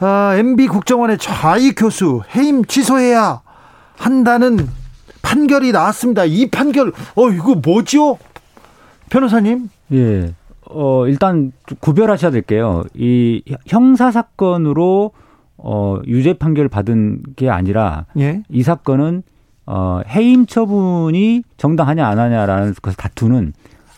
아, MB 국정원의 좌익 교수 해임 취소해야 한다는 판결이 나왔습니다. 이 판결, 어, 이거 뭐죠? 변호사님? 예. 어, 일단 구별하셔야 될게요. 이 형사 사건으로 어, 유죄 판결 받은 게 아니라 예. 이 사건은 어, 해임 처분이 정당하냐 안 하냐라는 것을 다투는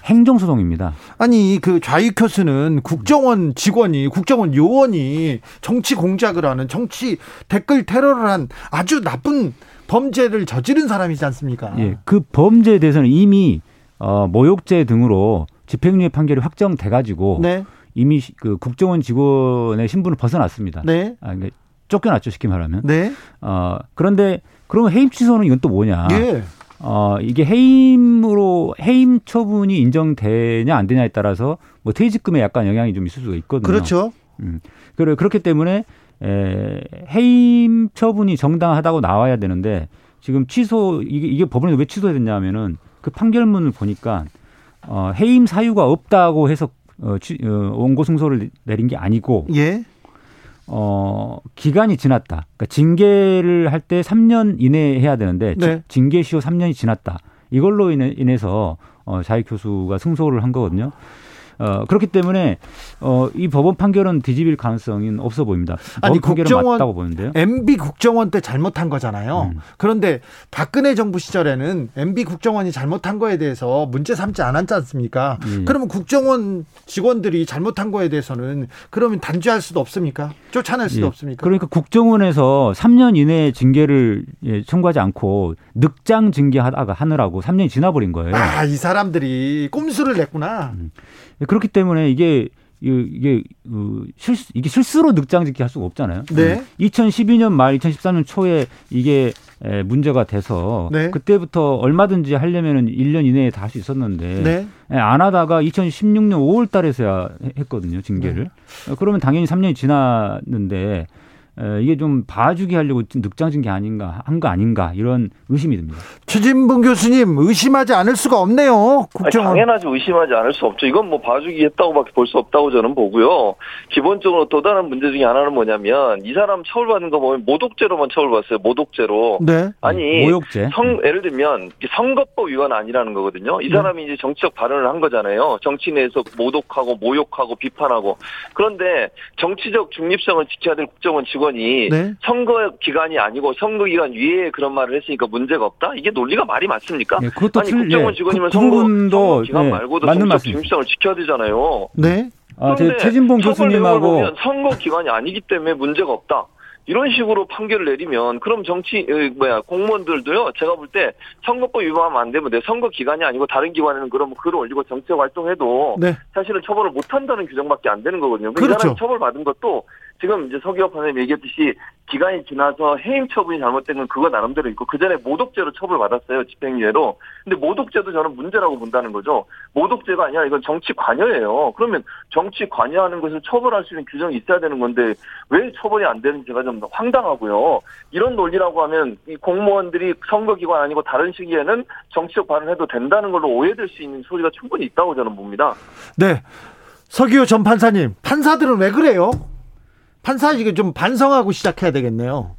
행정소송입니다. 아니 그 좌익 교수는 국정원 직원이 국정원 요원이 정치 공작을 하는 정치 댓글 테러를 한 아주 나쁜 범죄를 저지른 사람이지 않습니까? 예, 그 범죄에 대해서는 이미 어, 모욕죄 등으로 집행유예 판결이 확정돼 가지고 네. 이미 그 국정원 직원의 신분을 벗어났습니다. 네. 아, 그러니까 쫓겨났죠 쉽게 말하면. 네. 어, 그런데 그러면 해임 취소는 이건 또 뭐냐? 예. 어, 이게 해임으로 해임 처분이 인정되냐 안 되냐에 따라서 뭐 퇴직금에 약간 영향이 좀 있을 수가 있거든요. 그렇죠. 음. 그래 그렇기 때문에 에, 해임 처분이 정당하다고 나와야 되는데 지금 취소 이게, 이게 법원에서 왜 취소됐냐 하면은 그 판결문을 보니까 어, 해임 사유가 없다고 해서 어, 취, 어, 원고 승소를 내린 게 아니고 예. 어, 기간이 지났다. 그러니까 징계를 할 때 3년 이내에 해야 되는데 네. 징계 시효 3년이 지났다. 이걸로 인해, 인해서 어, 자익 교수가 승소를 한 거거든요. 어, 그렇기 때문에 어, 이 법원 판결은 뒤집일 가능성이 없어 보입니다. 아니 국정원 맞다고 보는데요. MB 국정원 때 잘못한 거잖아요. 음. 그런데 박근혜 정부 시절에는 MB 국정원이 잘못한 거에 대해서 문제 삼지 않았지 않습니까? 예. 그러면 국정원 직원들이 잘못한 거에 대해서는 그러면 단죄할 수도 없습니까? 쫓아낼 수도 예. 없습니까? 그러니까 국정원에서 3년 이내에 징계를 예, 청구하지 않고 늑장 징계하다가 하느라고 3년이 지나버린 거예요. 아, 이 사람들이 꼼수를 냈구나. 음. 그렇기 때문에 이게 이게 그 실수 이게 실수로 늑장짓기 할 수가 없잖아요. 네. 2012년 말 2013년 초에 이게 문제가 돼서 네. 그때부터 얼마든지 하려면은 1년 이내에 다 할 수 있었는데 네. 안 하다가 2016년 5월 달에서야 했거든요, 징계를. 네. 그러면 당연히 3년이 지났는데 이게 좀 봐주기 하려고 늑장진 게 아닌가 한 거 아닌가 이런 의심이 듭니다. 최진봉 교수님 의심하지 않을 수가 없네요. 국정 당연하지 의심하지 않을 수 없죠. 이건 뭐 봐주기 했다고밖에 볼 수 없다고 저는 보고요. 기본적으로 또 다른 문제 중에 하나는 뭐냐면 이 사람 처벌받는 거 보면 모독죄로만 처벌받았어요. 모독죄로. 네. 아니 모욕죄. 성 예를 들면 선거법 위반 아니라는 거거든요. 이 네. 사람이 네. 이제 정치적 발언을 한 거잖아요. 정치 내에서 모독하고 모욕하고 비판하고 그런데 정치적 중립성을 지켜야 될 국정원 직원 직원이 네. 선거 기간이 아니고 선거 기간 위에 그런 말을 했으니까 문제가 없다? 이게 논리가 말이 맞습니까? 네, 그것도 아니 틀, 국정원 예, 직원이면 그, 선거, 선거 기간 네, 말고도 정치적 중립성을 지켜야 되잖아요. 네. 아, 최진봉 교수님하고 선거 기간이 아니기 때문에 문제가 없다. 이런 식으로 판결을 내리면 그럼 정치 뭐야 공무원들도요 제가 볼 때 선거법 위반하면 안 되면 내 선거 기간이 아니고 다른 기관에는 그럼 글을 올리고 정책 활동해도 네. 사실은 처벌을 못 한다는 규정밖에 안 되는 거거든요. 그렇죠. 이 사람이 처벌 받은 것도 지금 이제 서기업 판사님 얘기했듯이 기간이 지나서 해임 처분이 잘못된 건 그거 나름대로 있고 그 전에 모독죄로 처벌받았어요 집행유예로. 근데 모독죄도 저는 문제라고 본다는 거죠. 모독죄가 아니라 이건 정치 관여예요. 그러면 정치 관여하는 것을 처벌할 수 있는 규정이 있어야 되는 건데 왜 처벌이 안 되는지 제가 좀 황당하고요. 이런 논리라고 하면 이 공무원들이 선거기관 아니고 다른 시기에는 정치적 발언해도 된다는 걸로 오해될 수 있는 소리가 충분히 있다고 저는 봅니다. 네. 서기호 전 판사님, 판사들은 왜 그래요? 판사 이게 좀 반성하고 시작해야 되겠네요.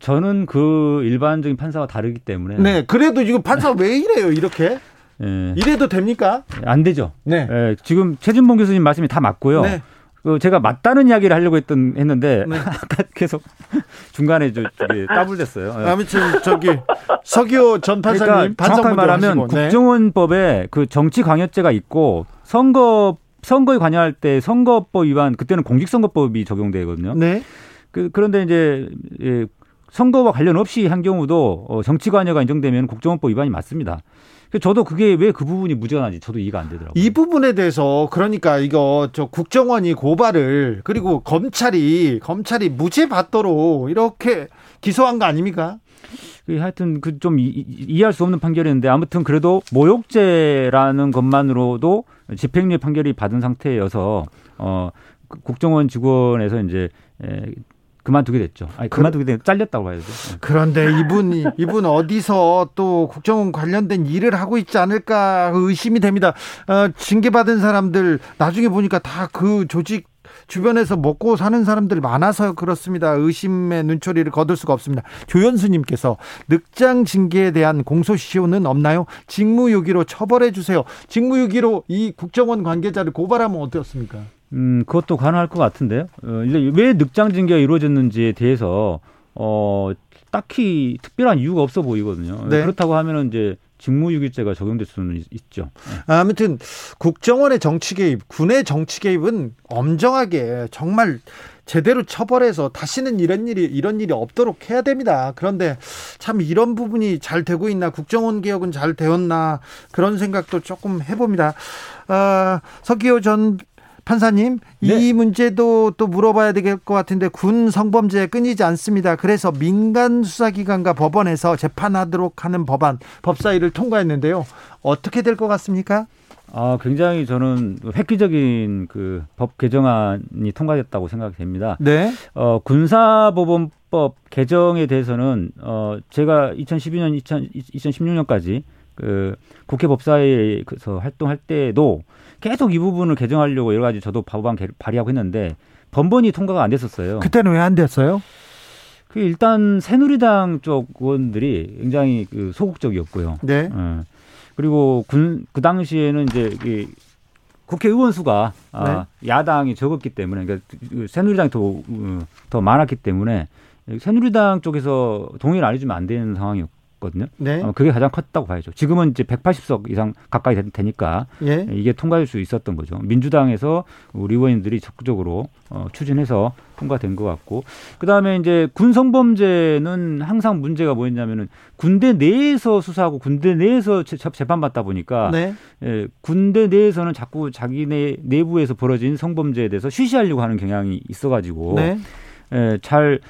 저는 그 일반적인 판사와 다르기 때문에. 네, 그래도 이거 판사 왜 이래요, 이렇게? 네. 이래도 됩니까? 안 되죠. 네. 네. 지금 최진봉 교수님 말씀이 다 맞고요. 네. 그 제가 맞다는 이야기를 하려고 했던 했는데 네. 아까 계속 중간에 저 따블됐어요. 네. 아무튼 저기 서기호 전 판사님 그러니까 정확하게 말하면 하시고. 네. 국정원법에 그 정치 광역죄가 있고 선거 선거에 관여할 때 선거법 위반 그때는 공직선거법이 적용되거든요. 네. 그 그런데 이제 예, 선거와 관련 없이 한 경우도 어, 정치 관여가 인정되면 국정원법 위반이 맞습니다. 저도 그게 왜 그 부분이 무죄가 나지 저도 이해가 안 되더라고요. 이 부분에 대해서 그러니까 이거 저 국정원이 고발을 그리고 검찰이 검찰이 무죄 받도록 이렇게 기소한 거 아닙니까? 그 하여튼 그 좀 이해할 수 없는 판결이었는데 아무튼 그래도 모욕죄라는 것만으로도 집행유예 판결이 받은 상태여서 어 국정원 직원에서 이제 그만두게 됐죠. 아니, 그만두게 됐 잘렸다고 봐야 되죠. 네. 그런데 이분이 이분 어디서 또 국정원 관련된 일을 하고 있지 않을까 의심이 됩니다. 어, 징계받은 사람들 나중에 보니까 다 그 조직 주변에서 먹고 사는 사람들이 많아서 그렇습니다. 의심의 눈초리를 거둘 수가 없습니다. 조현수님께서 늑장 징계에 대한 공소시효는 없나요? 직무유기로 처벌해 주세요. 직무유기로 이 국정원 관계자를 고발하면 어떻습니까? 음, 그것도 가능할 것 같은데요. 어, 이제 왜 늑장 징계가 이루어졌는지에 대해서 어, 딱히 특별한 이유가 없어 보이거든요. 네. 그렇다고 하면은 이제 직무유기죄가 적용될 수는 있죠. 네. 아무튼 국정원의 정치 개입, 군의 정치 개입은 엄정하게 정말 제대로 처벌해서 다시는 이런 일이 이런 일이 없도록 해야 됩니다. 그런데 참 이런 부분이 잘 되고 있나 국정원 개혁은 잘 되었나 그런 생각도 조금 해봅니다. 아, 서기호 전 판사님, 네. 이 문제도 또 물어봐야 될 것 같은데 군 성범죄 끊이지 않습니다. 그래서 민간 수사기관과 법원에서 재판하도록 하는 법안, 법사위를 통과했는데요. 어떻게 될 것 같습니까? 아, 굉장히 저는 획기적인 그 법 개정안이 통과됐다고 생각이 됩니다. 네. 어, 군사법원법 개정에 대해서는 어, 제가 2012년, 2000, 2016년까지 그 국회 법사위에서 활동할 때도 계속 이 부분을 개정하려고 여러 가지 저도 법안 발의하고 했는데 번번이 통과가 안 됐었어요. 그때는 왜 안 됐어요? 그 일단 새누리당 쪽 의원들이 굉장히 그 소극적이었고요. 네. 어. 그리고 군 그 당시에는 이제 이 국회의원 수가 아, 네. 아, 야당이 적었기 때문에 그러니까 그 새누리당이 더, 어, 더 많았기 때문에 새누리당 쪽에서 동의를 안 해주면 안 되는 상황이었고 거든요. 네. 어, 그게 가장 컸다고 봐야죠. 지금은 이제 180석 이상 가까이 되니까 예. 이게 통과될 수 있었던 거죠. 민주당에서 우리 의원님들이 적극적으로 어, 추진해서 통과된 것 같고 그다음에 이제 군성범죄는 항상 문제가 뭐였냐면은 군대 내에서 수사하고 군대 내에서 재판받다 보니까 네. 예, 군대 내에서는 자꾸 자기네 내부에서 벌어진 성범죄에 대해서 쉬쉬하려고 하는 경향이 있어가지고 네. 예, 잘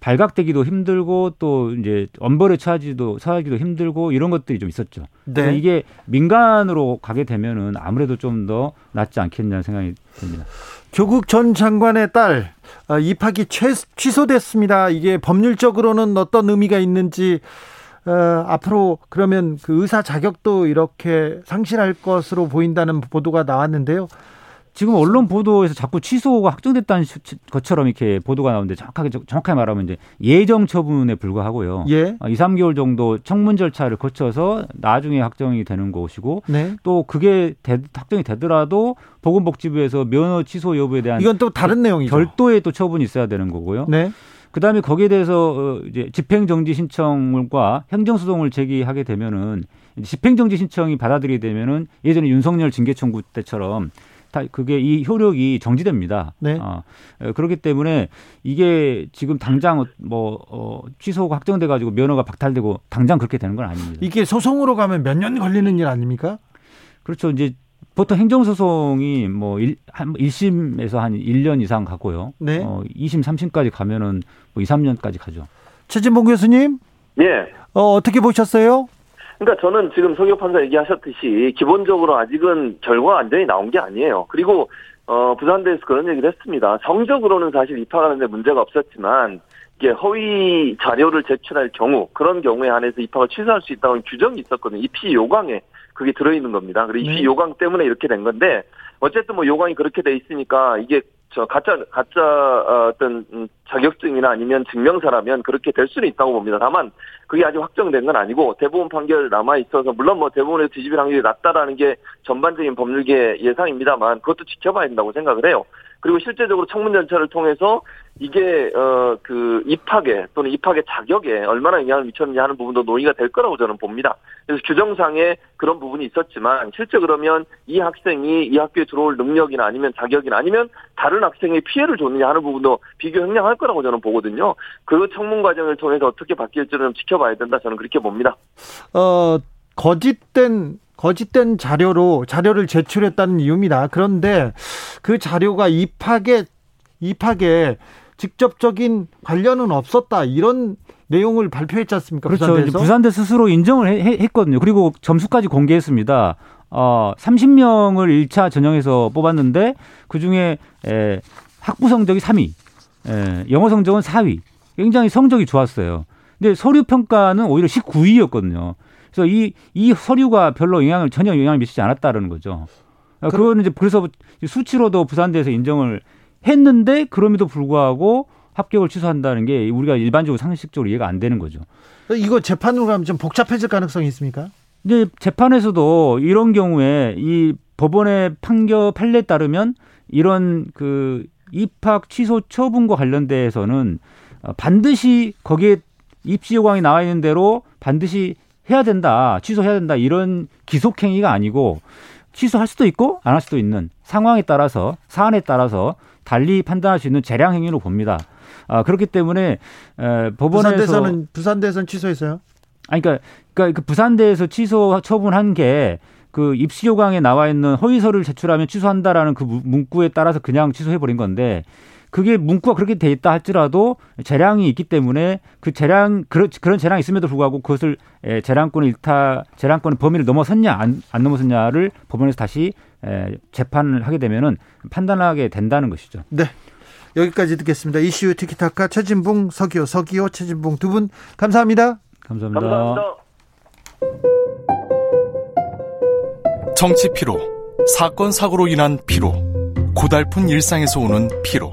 발각되기도 힘들고 또 이제 엄벌에 처하지도 처하기도 힘들고 이런 것들이 좀 있었죠. 네. 이게 민간으로 가게 되면은 아무래도 좀 더 낫지 않겠냐는 생각이 듭니다. 조국 전 장관의 딸 어, 입학이 최, 취소됐습니다. 이게 법률적으로는 어떤 의미가 있는지 어, 앞으로 그러면 그 의사 자격도 이렇게 상실할 것으로 보인다는 보도가 나왔는데요. 지금 언론 보도에서 자꾸 취소가 확정됐다는 것처럼 이렇게 보도가 나오는데 정확하게 정확하게 말하면 이제 예정 처분에 불과하고요. 예. 2, 어, 3개월 정도 청문 절차를 거쳐서 나중에 확정이 되는 것이고 네. 또 그게 대, 확정이 되더라도 보건복지부에서 면허 취소 여부에 대한 이건 또 다른 내용이죠. 별도의 또 처분이 있어야 되는 거고요. 네. 그다음에 거기에 대해서 어, 이제 집행정지 신청과 행정소송을 제기하게 되면은 집행정지 신청이 받아들이게 되면은 예전에 윤석열 징계 청구 때처럼 다 그게 이 효력이 정지됩니다. 네. 어, 그렇기 때문에 이게 지금 당장 뭐 어, 취소가 확정돼 가지고 면허가 박탈되고 당장 그렇게 되는 건 아닙니다. 이게 소송으로 가면 몇 년 걸리는 일 아닙니까? 그렇죠. 이제 보통 행정소송이 뭐 일, 한 1심에서 한 1년 이상 가고요. 네. 어, 2심, 3심까지 가면은 뭐 2, 3년까지 가죠. 최진봉 교수님? 예. 어, 어떻게 보셨어요? 그러니까 저는 지금 성교 판사 얘기하셨듯이 기본적으로 아직은 결과가 완전히 나온 게 아니에요. 그리고 어 부산대에서 그런 얘기를 했습니다. 성적으로는 사실 입학하는데 문제가 없었지만 이게 허위 자료를 제출할 경우 그런 경우에 한해서 입학을 취소할 수 있다는 규정이 있었거든요. 입시 요강에 그게 들어있는 겁니다. 그리고 입시 네. 요강 때문에 이렇게 된 건데 어쨌든 뭐 요강이 그렇게 돼 있으니까 이게 저 가짜 가짜 어, 어떤 음, 자격증이나 아니면 증명서라면 그렇게 될 수는 있다고 봅니다. 다만 그게 아직 확정된 건 아니고 대부분 판결 남아 있어서 물론 뭐 대부분의 뒤집힐 확률이 낮다라는 게 전반적인 법률계 예상입니다만 그것도 지켜봐야 된다고 생각을 해요. 그리고 실제적으로 청문 절차를 통해서 이게 어 그 입학에 또는 입학의 자격에 얼마나 영향을 미쳤는지 하는 부분도 논의가 될 거라고 저는 봅니다. 그래서 규정상에 그런 부분이 있었지만 실제 그러면 이 학생이 이 학교에 들어올 능력이나 아니면 자격이나 아니면 다른 학생의 피해를 줬느냐 하는 부분도 비교 형량할 거라고 저는 보거든요. 그 청문 과정을 통해서 어떻게 바뀔지는 지켜봐야 된다 저는 그렇게 봅니다. 어 거짓된 거짓된 자료로 자료를 제출했다는 이유입니다. 그런데 그 자료가 입학에 입학에 직접적인 관련은 없었다 이런 내용을 발표했지 않습니까? 그렇죠. 부산대에서? 부산대 스스로 인정을 해, 했거든요. 그리고 점수까지 공개했습니다. 어, 30명을 1차 전형에서 뽑았는데 그 중에 에, 학부 성적이 3위, 에, 영어 성적은 4위. 굉장히 성적이 좋았어요. 근데 서류 평가는 오히려 19위였거든요. 그래서 이, 이 서류가 별로 영향을, 전혀 영향을 미치지 않았다는 거죠. 어, 그거는 이제 그래서 수치로도 부산대에서 인정을 했는데 그럼에도 불구하고 합격을 취소한다는 게 우리가 일반적으로 상식적으로 이해가 안 되는 거죠. 이거 재판으로 가면 좀 복잡해질 가능성이 있습니까? 근데 재판에서도 이런 경우에 이 법원의 판결 판례에 따르면 이런 그 입학 취소 처분과 관련돼서는 반드시 거기에 입시 요강이 나와 있는 대로 반드시 해야 된다, 취소해야 된다 이런 기속 행위가 아니고 취소할 수도 있고 안 할 수도 있는 상황에 따라서 사안에 따라서 달리 판단할 수 있는 재량 행위로 봅니다. 아, 그렇기 때문에 에, 법원에서 부산대에서는 부산대에서는 취소했어요. 아니 그러니까 그러니까 그 부산대에서 취소 처분한 게 그 입시 요강에 나와 있는 허위서를 제출하면 취소한다라는 그 문구에 따라서 그냥 취소해 버린 건데 그게 문구가 그렇게 돼 있다 할지라도 재량이 있기 때문에 그 재량 그런 그런 재량이 있음에도 불구하고 그것을 재량권을 일타 재량권의 범위를 넘어섰냐 안, 안 넘어섰냐를 법원에서 다시 에, 재판을 하게 되면은 판단하게 된다는 것이죠. 네. 여기까지 듣겠습니다. 이슈 티키타카 최진봉 서기호 서기호 최진봉 두 분 감사합니다. 감사합니다. 감사합니다. 정치 피로, 사건 사고로 인한 피로, 고달픈 일상에서 오는 피로.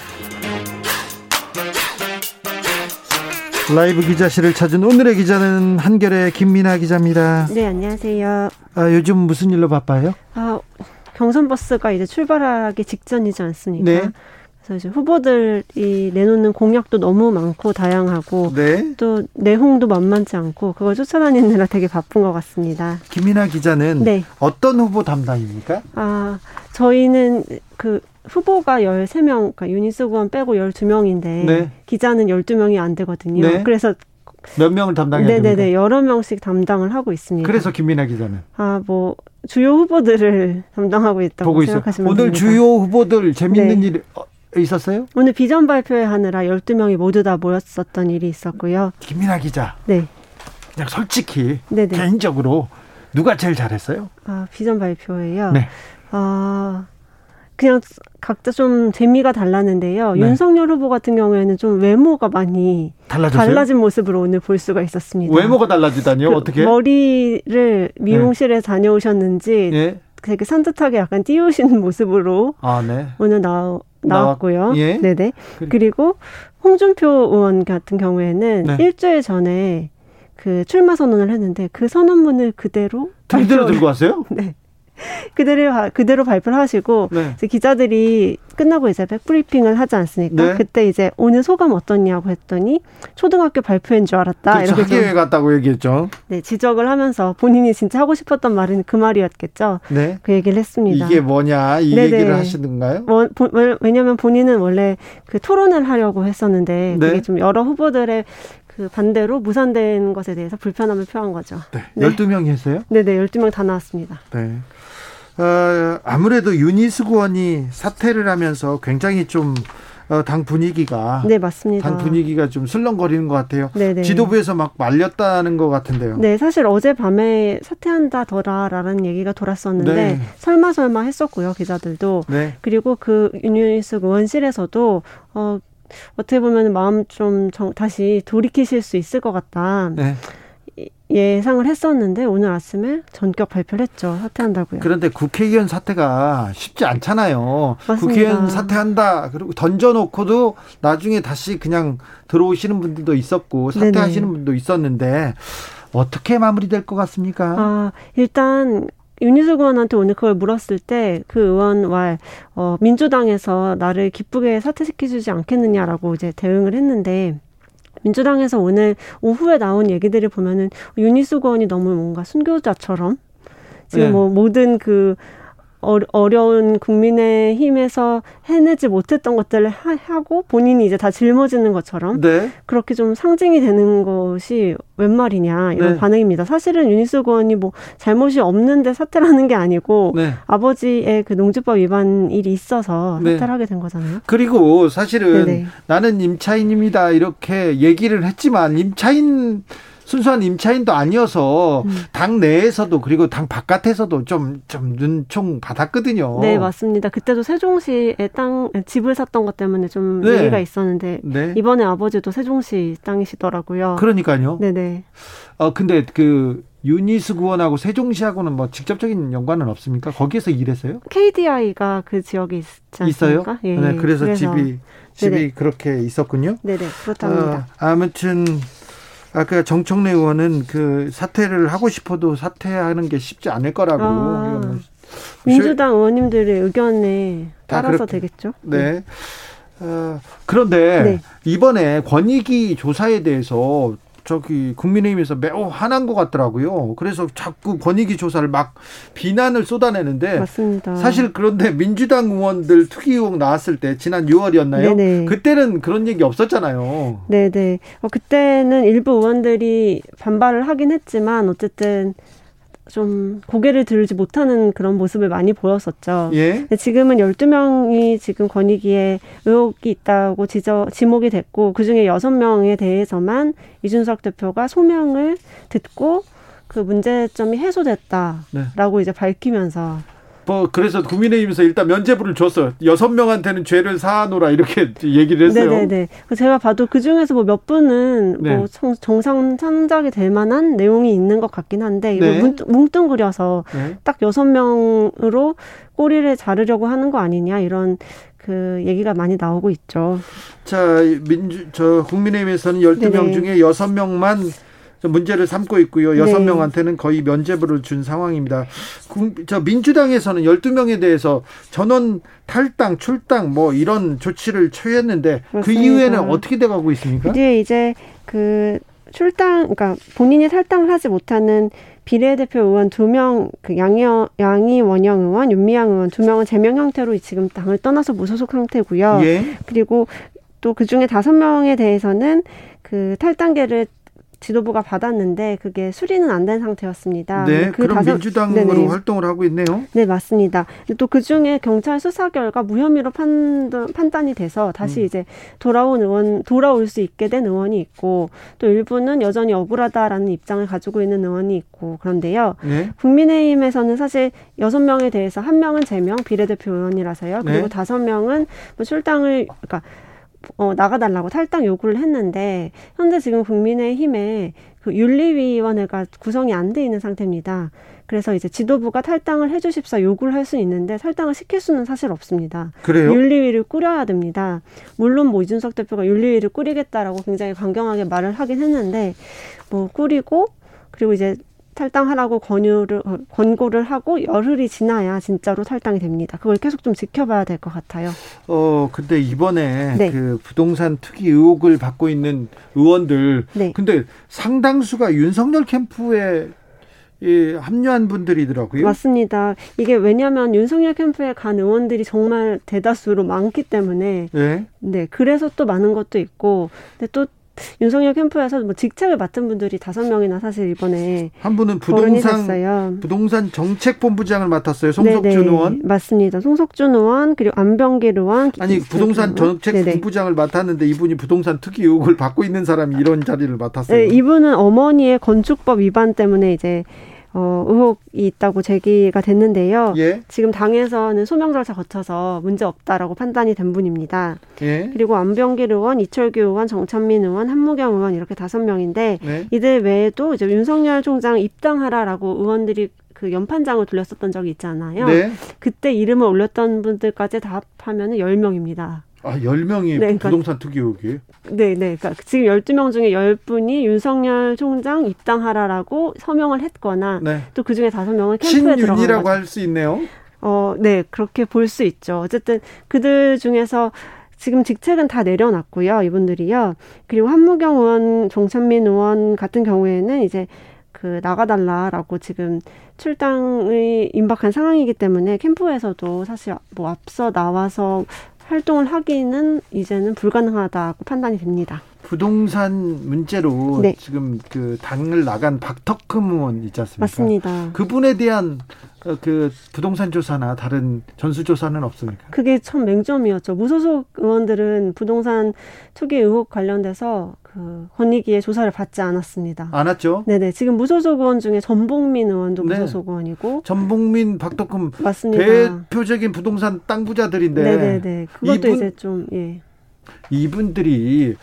라이브 기자실을 찾은 오늘의 기자는 한결의 김민아 기자입니다. 네, 안녕하세요. 아, 요즘 무슨 일로 바빠요? 아, 경선 버스가 이제 출발하기 직전이지 않습니까? 네. 그래서 이제 후보들이 내놓는 공약도 너무 많고 다양하고 네. 또 내홍도 만만치 않고 그걸 쫓아다니느라 되게 바쁜 것 같습니다. 김민아 기자는 네. 어떤 후보 담당입니까? 아, 저희는 그 후보가 13명, 그러니까 유니스 구원 빼고 12명인데 네. 기자는 12명이 안 되거든요. 네. 그래서 몇 명을 담당해야 네네네 됩니까? 여러 명씩 담당을 하고 있습니다. 그래서 김민아 기자는 아, 뭐 주요 후보들을 담당하고 있다고 보고. 생각하시면 오늘 됩니다. 주요 후보들 재밌는 네. 일 어, 있었어요? 오늘 비전 발표회 하느라 12명이 모두 다 모였었던 일이 있었고요. 김민아 기자 네. 그냥 솔직히 네네. 개인적으로 누가 제일 잘했어요? 아, 비전 발표회요. 네. 아, 그냥 각자 좀 재미가 달랐는데요. 네. 윤석열 후보 같은 경우에는 좀 외모가 많이 달라졌어요? 달라진 모습으로 오늘 볼 수가 있었습니다. 외모가 달라지다니요? 그 어떻게? 머리를 미용실에 다녀오셨는지 예. 되게 산뜻하게 약간 띄우신 모습으로 아, 네. 오늘 나, 나왔고요. 예. 네네. 그리고- 홍준표 의원 같은 경우에는 네. 일주일 전에 그 출마 선언을 했는데 그 선언문을 그대로 그대로 들고 왔어요? 네. 그대로 하- 그대로 발표를 하시고 네. 이제 기자들이 끝나고 이제 백브리핑을 하지 않습니까? 네. 그때 이제 오늘 소감 어떻냐고 했더니 초등학교 발표인 줄 알았다 그렇죠. 이렇게 좀 학예회 갔다고 얘기했죠. 네, 지적을 하면서 본인이 진짜 하고 싶었던 말은 그 말이었겠죠. 네. 그 얘기를 했습니다. 이게 뭐냐 이 네네. 얘기를 하시는가요? 뭐, 보- 왜- 왜냐면 본인은 원래 그 토론을 하려고 했었는데 네. 그게 좀 여러 후보들의 그 반대로 무산된 것에 대해서 불편함을 표한 거죠. 네. 네. 12명이 했어요? 네네, 12명 다 나왔습니다. 네. 어, 아무래도 유니스 구원이 사퇴를 하면서 굉장히 좀, 어, 당 분위기가. 네, 맞습니다. 당 분위기가 좀 슬렁거리는 것 같아요. 네네. 지도부에서 막 말렸다는 것 같은데요. 네, 사실 어젯밤에 사퇴한다더라라는 얘기가 돌았었는데 네. 설마 설마 했었고요, 기자들도. 네. 그리고 그 유니스 의원실에서도 어 어떻게 보면 마음 좀 정, 다시 돌이키실 수 있을 것 같다 네. 예상을 했었는데 오늘 아침에 전격 발표를 했죠 사퇴한다고요. 그런데 국회의원 사퇴가 쉽지 않잖아요. 맞습니다. 국회의원 사퇴한다. 그리고 던져놓고도 나중에 다시 그냥 들어오시는 분들도 있었고 사퇴하시는 네네. 분도 있었는데 어떻게 마무리될 것 같습니까? 아 일단 윤희숙 의원한테 오늘 그걸 물었을 때 그 의원과 어, 민주당에서 나를 기쁘게 사퇴시켜주지 않겠느냐라고 이제 대응을 했는데 민주당에서 오늘 오후에 나온 얘기들을 보면은 윤희숙 의원이 너무 뭔가 순교자처럼 지금 네. 뭐 모든 그 어려운 국민의 힘에서 해내지 못했던 것들을 하, 고 본인이 이제 다 짊어지는 것처럼 네. 그렇게 좀 상징이 되는 것이 웬 말이냐 이런 네. 반응입니다. 사실은 유니스 의원이 뭐 잘못이 없는데 사퇴를 하는 게 아니고 네. 아버지의 그 농지법 위반 일이 있어서 네. 사퇴를 하게 된 거잖아요. 그리고 사실은 네네. 나는 임차인입니다 이렇게 얘기를 했지만 임차인 순수한 임차인도 아니어서 음. 당 내에서도 그리고 당 바깥에서도 좀 좀 눈총 받았거든요. 네 맞습니다. 그때도 세종시에 땅 집을 샀던 것 때문에 좀 네. 얘기가 있었는데 네. 이번에 아버지도 세종시 땅이시더라고요. 그러니까요. 네네. 어 근데 그 유니스 구원하고 세종시하고는 뭐 직접적인 연관은 없습니까? 거기에서 일했어요? KDI가 그 지역에 있지 않습니까? 있어요? 예, 네, 그래서, 그래서, 집이 집이 네네. 그렇게 있었군요. 네네 그렇답니다. 어, 아무튼 아까 정청래 의원은 그 사퇴를 하고 싶어도 사퇴하는 게 쉽지 않을 거라고. 아, 민주당 의원님들의 의견에 따라서 되겠죠. 네. 네. 어, 그런데 네. 이번에 권익위 조사에 대해서 저기 국민의힘에서 매우 화난 것 같더라고요. 그래서 자꾸 권익위 조사를 막 비난을 쏟아내는데 맞습니다. 사실 그런데 민주당 의원들 특위 의혹 나왔을 때 지난 6월이었나요? 네네. 그때는 그런 얘기 없었잖아요. 네네. 어, 그때는 일부 의원들이 반발을 하긴 했지만 어쨌든 좀 고개를 들지 못하는 그런 모습을 많이 보였었죠. 예. 지금은 12명이 지금 권익위에 의혹이 있다고 지저, 지목이 됐고 그중에 6명에 대해서만 이준석 대표가 소명을 듣고 그 문제점이 해소됐다라고 네. 이제 밝히면서 뭐 그래서 국민의힘에서 일단 면죄부를 줬어요. 여섯 명한테는 죄를 사하노라 이렇게 얘기를 했어요. 네네네. 제가 봐도 그 중에서 뭐 몇 분은 네. 뭐 정상 창작이 될 만한 내용이 있는 것 같긴 한데 이거 네. 뭉뚱 그려서 네. 딱 여섯 명으로 꼬리를 자르려고 하는 거 아니냐 이런 그 얘기가 많이 나오고 있죠. 자, 민주 저 국민의힘에서는 12명 중에 6명만 문제를 삼고 있고요. 여섯 네. 명한테는 거의 면죄부를 준 상황입니다. 저 민주당에서는 12명에 대해서 전원 탈당, 출당 뭐 이런 조치를 취했는데 그 맞습니다. 그 이후에는 어떻게 돼 가고 있습니까? 이제 이제 그 출당 그러니까 본인이 탈당을 하지 못하는 비례대표 의원 두 명, 그 양이, 양이 원영 의원, 윤미향 의원 두 명은 제명 형태로 지금 당을 떠나서 무소속 상태고요. 예. 그리고 또 그 중에 다섯 명에 대해서는 그 탈당계를 지도부가 받았는데 그게 수리는 안 된 상태였습니다. 네, 그 그럼 다섯, 민주당으로 네네. 활동을 하고 있네요. 네, 맞습니다. 또 그 중에 경찰 수사 결과 무혐의로 판단, 판단이 돼서 다시 음. 이제 돌아온 의원 돌아올 수 있게 된 의원이 있고 또 일부는 여전히 억울하다라는 입장을 가지고 있는 의원이 있고 그런데요. 네. 국민의힘에서는 사실 여섯 명에 대해서 한 명은 제명 비례대표 의원이라서요. 그리고 네. 다섯 명은 뭐 출당을 그러니까 어, 나가달라고 탈당 요구를 했는데 현재 지금 국민의힘에 그 윤리위원회가 구성이 안 돼 있는 상태입니다. 그래서 이제 지도부가 탈당을 해주십사 요구를 할 수 있는데 탈당을 시킬 수는 사실 없습니다. 그래요? 윤리위를 꾸려야 됩니다. 물론 뭐 이준석 대표가 윤리위를 꾸리겠다라고 굉장히 강경하게 말을 하긴 했는데 뭐 꾸리고 그리고 이제 탈당하라고 권유를 어, 권고를 하고 열흘이 지나야 진짜로 탈당이 됩니다. 그걸 계속 좀 지켜봐야 될 것 같아요. 어 근데 이번에 네. 그 부동산 투기 의혹을 받고 있는 의원들 네. 근데 상당수가 윤석열 캠프에 예, 합류한 분들이더라고요. 맞습니다. 이게 왜냐하면 윤석열 캠프에 간 의원들이 정말 대다수로 많기 때문에 네. 네 그래서 또 많은 것도 있고 근데 또 윤석열 캠프에서 뭐 직책을 맡은 분들이 다섯 명이나 사실 이번에 한 분은 부동산 부동산 정책본부장을 맡았어요. 송석준 네네, 의원 맞습니다. 송석준 의원 그리고 안병길 의원 아니 부동산 정책본부장을 맡았는데 이분이 부동산 특기 의혹을 받고 있는 사람이 이런 자리를 맡았어요. 네, 이분은 어머니의 건축법 위반 때문에 이제 어, 의혹이 있다고 제기가 됐는데요. 예? 지금 당에서는 소명 절차 거쳐서 문제 없다라고 판단이 된 분입니다. 예? 그리고 안병길 의원, 이철규 의원, 정찬민 의원, 한무경 의원 이렇게 다섯 명인데 네? 이들 외에도 이제 윤석열 총장 입당하라라고 의원들이 그 연판장을 돌렸었던 적이 있잖아요. 네? 그때 이름을 올렸던 분들까지 다 합하면 열명입니다 아, 10명이 네, 그러니까, 부동산 투기 의혹이? 네, 네. 그러니까 지금 12명 중에 10분이 윤석열 총장 입당하라라고 서명을 했거나 네. 또 그중에 5명은 캠프에 들어간 신윤이라고 할 수 있네요. 어, 네. 그렇게 볼 수 있죠. 어쨌든 그들 중에서 지금 직책은 다 내려놨고요. 이분들이요. 그리고 한무경 의원, 정찬민 의원 같은 경우에는 이제 그 나가달라라고 지금 출당의 임박한 상황이기 때문에 캠프에서도 사실 뭐 앞서 나와서 활동을 하기는 이제는 불가능하다고 판단이 됩니다. 부동산 문제로 네. 지금 그 당을 나간 박덕흠 의원 있지 않습니까? 맞습니다. 그분에 대한 어, 그 부동산 조사나 다른 전수 조사는 없습니까? 그게 참 맹점이었죠. 무소속 의원들은 부동산 투기 의혹 관련돼서 그 권익위의 조사를 받지 않았습니다. 안 왔죠? 네네. 지금 무소속 의원 중에 전봉민 의원도 네. 무소속 의원이고 전봉민, 박덕흠 맞습니다. 대표적인 부동산 땅 부자들인데. 네네네. 그것도 이분, 이제 좀 예. 이분들이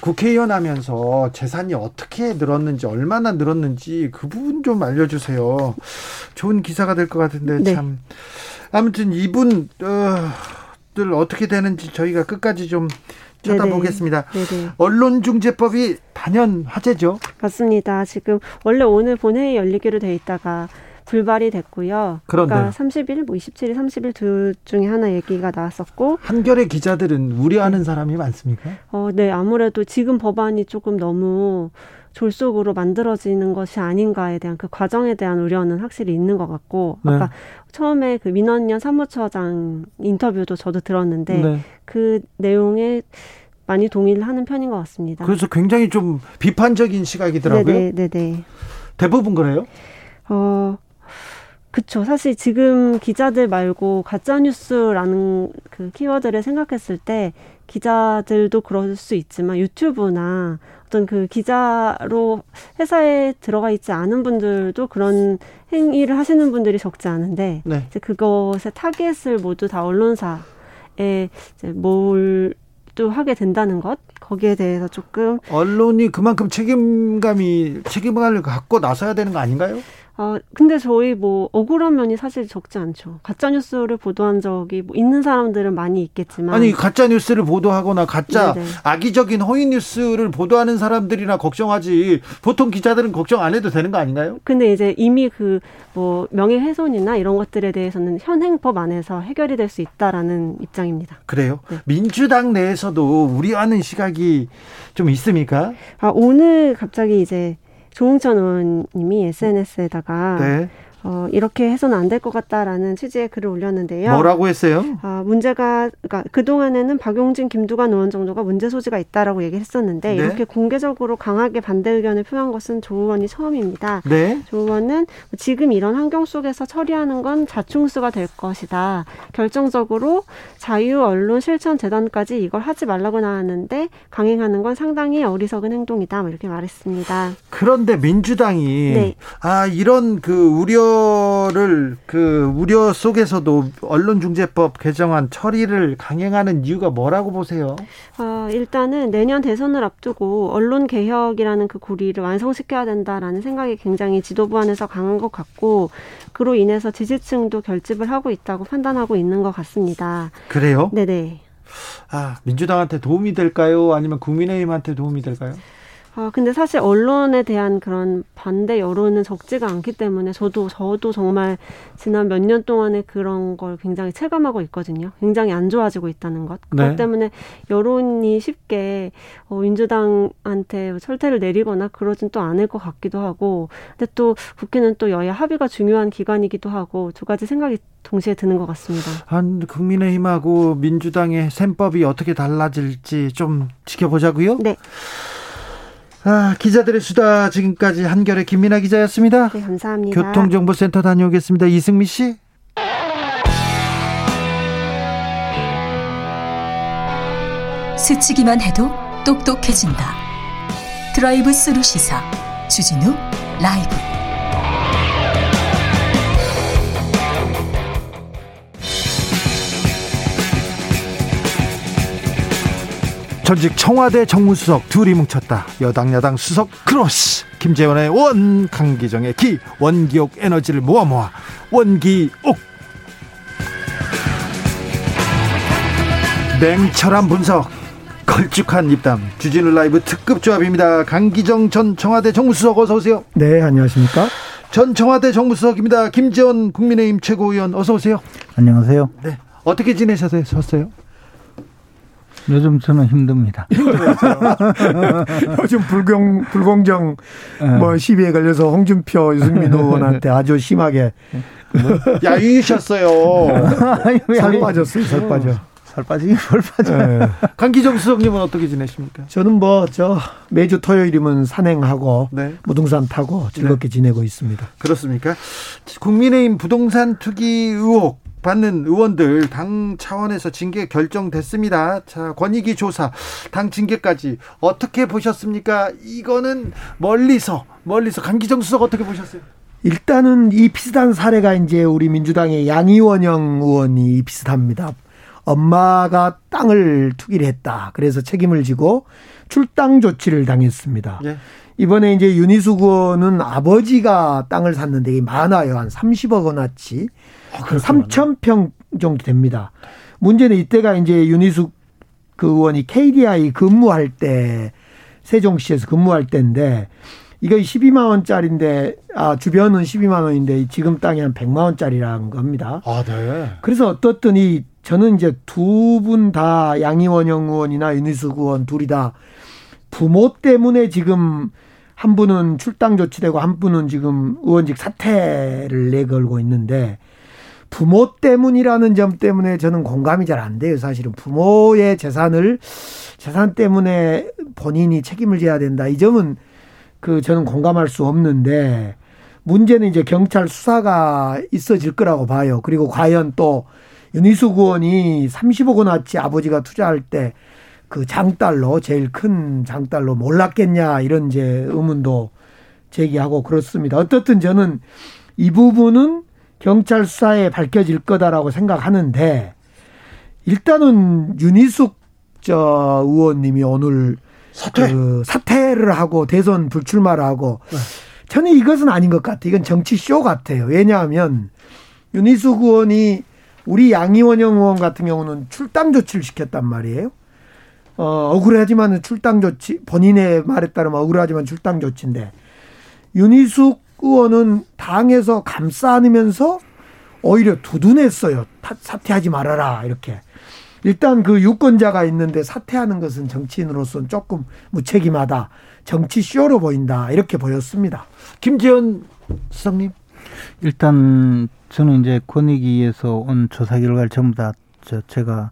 국회의원 하면서 재산이 어떻게 늘었는지 얼마나 늘었는지 그 부분 좀 알려주세요. 좋은 기사가 될 것 같은데 네. 참 아무튼 이분들 어, 어떻게 되는지 저희가 끝까지 좀 쳐다보겠습니다. 네네. 언론중재법이 단연 화제죠. 맞습니다. 지금 원래 오늘 본회의 열리기로 돼 있다가 불발이 됐고요. 그런데 그러니까 30일, 뭐 27일, 30일 둘 중에 하나 얘기가 나왔었고 한겨레 기자들은 우려하는 사람이 많습니까? 어, 네, 아무래도 지금 법안이 조금 너무 졸속으로 만들어지는 것이 아닌가에 대한 그 과정에 대한 우려는 확실히 있는 것 같고 네. 아까 처음에 그 민원연 사무처장 인터뷰도 저도 들었는데 네. 그 내용에 많이 동의를 하는 편인 것 같습니다. 그래서 굉장히 좀 비판적인 시각이더라고요. 네네, 네네. 네. 대부분 그래요? 어, 그쵸. 사실 지금 기자들 말고 가짜뉴스라는 그 키워드를 생각했을 때 기자들도 그럴 수 있지만 유튜브나 어떤 그 기자로 회사에 들어가 있지 않은 분들도 그런 행위를 하시는 분들이 적지 않은데 네. 이제 그것의 타겟을 모두 다 언론사에 이제 몰도 하게 된다는 것 거기에 대해서 조금 언론이 그만큼 책임감이 책임감을 갖고 나서야 되는 거 아닌가요? 아, 근데 저희 뭐 억울한 면이 사실 적지 않죠. 가짜 뉴스를 보도한 적이 뭐 있는 사람들은 많이 있겠지만 아니 가짜 뉴스를 보도하거나 가짜 네네. 악의적인 허위 뉴스를 보도하는 사람들이나 걱정하지 보통 기자들은 걱정 안 해도 되는 거 아닌가요? 근데 이제 이미 그 뭐 명예훼손이나 이런 것들에 대해서는 현행법 안에서 해결이 될 수 있다라는 입장입니다. 그래요? 네. 민주당 내에서도 우려하는 시각이 좀 있습니까? 아 오늘 갑자기 이제 조홍천 의원님이 SNS에다가 네. 어, 이렇게 해서는 안 될 것 같다라는 취지의 글을 올렸는데요. 뭐라고 했어요? 아, 문제가 그러니까 그 동안에는 박용진, 김두관 의원 정도가 문제 소지가 있다라고 얘기를 했었는데 네. 이렇게 공개적으로 강하게 반대 의견을 표한 것은 조 의원이 처음입니다. 네. 조 의원은 지금 이런 환경 속에서 처리하는 건 자충수가 될 것이다. 결정적으로 자유 언론 실천 재단까지 이걸 하지 말라고 나왔는데 강행하는 건 상당히 어리석은 행동이다. 뭐 이렇게 말했습니다. 그런데 민주당이 네. 아 이런 그 우려 우려를 그 우려 속에서도 언론중재법 개정안 처리를 강행하는 이유가 뭐라고 보세요? 어, 일단은 내년 대선을 앞두고 언론 개혁이라는 그 고리를 완성시켜야 된다라는 생각이 굉장히 지도부 안에서 강한 것 같고 그로 인해서 지지층도 결집을 하고 있다고 판단하고 있는 것 같습니다. 그래요? 네네. 아 민주당한테 도움이 될까요? 아니면 국민의힘한테 도움이 될까요? 아, 근데 사실 언론에 대한 그런 반대 여론은 적지가 않기 때문에 저도, 저도 정말 지난 몇 년 동안에 그런 걸 굉장히 체감하고 있거든요. 굉장히 안 좋아지고 있다는 것. 그것 네. 때문에 여론이 쉽게 어, 민주당한테 철퇴를 내리거나 그러진 또 않을 것 같기도 하고. 근데 또 국회는 또 여야 합의가 중요한 기관이기도 하고 두 가지 생각이 동시에 드는 것 같습니다. 한 국민의힘하고 민주당의 셈법이 어떻게 달라질지 좀 지켜보자고요. 네. 아, 기자들의 수다 지금까지 한결의 김민아 기자였습니다. 네, 감사합니다. 교통정보센터 다녀오겠습니다. 이승미 씨. 스치기만 해도 똑똑해진다. 드라이브 스루 시사 주진우 라이브. 전직 청와대 정무수석 둘이 뭉쳤다. 여당 야당 수석 크로스. 김재원의 원, 강기정의 기, 원기옥 에너지를 모아 모아 원기옥. 냉철한 분석 걸쭉한 입담 주진우 라이브 특급 조합입니다. 강기정 전 청와대 정무수석 어서 오세요. 네 안녕하십니까. 전 청와대 정무수석입니다. 김지원 국민의힘 최고위원 어서 오세요. 안녕하세요. 네 어떻게 지내셨어요? 요즘 저는 힘듭니다. 요즘 불공 불공정 네. 뭐 시비에 걸려서 홍준표 유승민 의원한테 아주 심하게 야유셨어요. 살 빠졌어요. 살 빠져. 살 빠지긴 뭘 빠져. 네. 강기정 수석님은 어떻게 지내십니까? 저는 뭐 저 매주 토요일이면 산행하고 네. 부동산 타고 즐겁게 네. 지내고 있습니다. 그렇습니까? 국민의힘 부동산 투기 의혹 받는 의원들 당 차원에서 징계 결정됐습니다. 자, 권익위 조사, 당 징계까지 어떻게 보셨습니까? 이거는 멀리서 멀리서 강기정 수석 어떻게 보셨어요? 일단은 이 비슷한 사례가 이제 우리 민주당의 양이원영 의원이 비슷합니다. 엄마가 땅을 투기를 했다. 그래서 책임을 지고 출당 조치를 당했습니다. 네. 이번에 이제 윤희숙 의원은 아버지가 땅을 샀는데 많아요. 한 30억 원어치. 아, 3천 평 정도 됩니다. 문제는 이때가 이제 윤희숙 그 의원이 KDI 근무할 때 세종시에서 근무할 때인데 이거 12만 원짜리인데 아 주변은 12만 원인데 지금 땅이 한 100만 원짜리라는 겁니다. 아, 네. 그래서 어떻든 이 저는 이제 두 분 다 양희원영 의원이나 윤희숙 의원 둘이 다 부모 때문에 지금 한 분은 출당 조치되고 한 분은 지금 의원직 사퇴를 내걸고 있는데 부모 때문이라는 점 때문에 저는 공감이 잘 안 돼요. 사실은 부모의 재산을 재산 때문에 본인이 책임을 져야 된다. 이 점은 그 저는 공감할 수 없는데 문제는 이제 경찰 수사가 있어질 거라고 봐요. 그리고 과연 또 윤희숙 의원이 30억 원어치 아버지가 투자할 때 그 장달로 제일 큰 장달로 몰랐겠냐 이런 이제 의문도 제기하고 그렇습니다. 어떻든 저는 이 부분은 경찰 수사에 밝혀질 거다라고 생각하는데 일단은 윤희숙 저 의원님이 오늘 사퇴 그 사퇴를 하고 대선 불출마를 하고 네. 저는 이것은 아닌 것 같아요. 이건 정치 쇼 같아요. 왜냐하면 윤희숙 의원이 우리 양이원영 의원 같은 경우는 출당 조치를 시켰단 말이에요. 어, 억울하지만 출당 조치, 본인의 말에 따르면 억울하지만 출당 조치인데, 윤희숙 의원은 당에서 감싸 안으면서 오히려 두둔했어요. 사퇴하지 말아라, 이렇게. 일단 그 유권자가 있는데 사퇴하는 것은 정치인으로서는 조금 무책임하다. 정치 쇼로 보인다. 이렇게 보였습니다. 김지현 수석님. 일단 저는 이제 권익위에서 온 조사 결과를 전부 다저 제가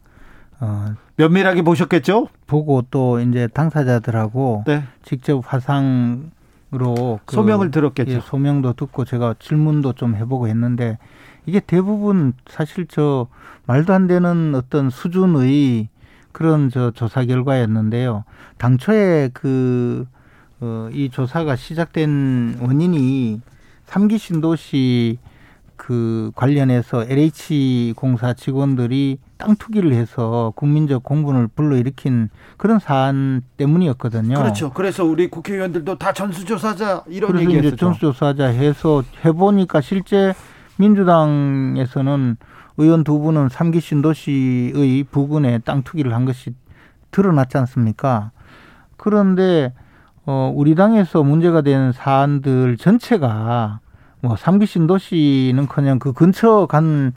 어 면밀하게 보셨겠죠? 보고 또 이제 당사자들하고 네. 직접 화상으로 그 소명을 들었겠죠. 예, 소명도 듣고 제가 질문도 좀 해보고 했는데 이게 대부분 사실 저 말도 안 되는 어떤 수준의 그런 저 조사 결과였는데요. 당초에 그, 어, 이 조사가 시작된 원인이 삼기 신도시 그 관련해서 LH 공사 직원들이 땅 투기를 해서 국민적 공분을 불러일으킨 그런 사안 때문이었거든요. 그렇죠. 그래서 우리 국회의원들도 다 전수조사자 이런 얘기했었죠. 전수조사자 해서 해보니까 실제 민주당에서는 의원 두 분은 삼기 신도시의 부근에 땅 투기를 한 것이 드러났지 않습니까? 그런데 어 우리 당에서 문제가 되는 사안들 전체가 뭐 삼기 신도시는커녕 그 근처 간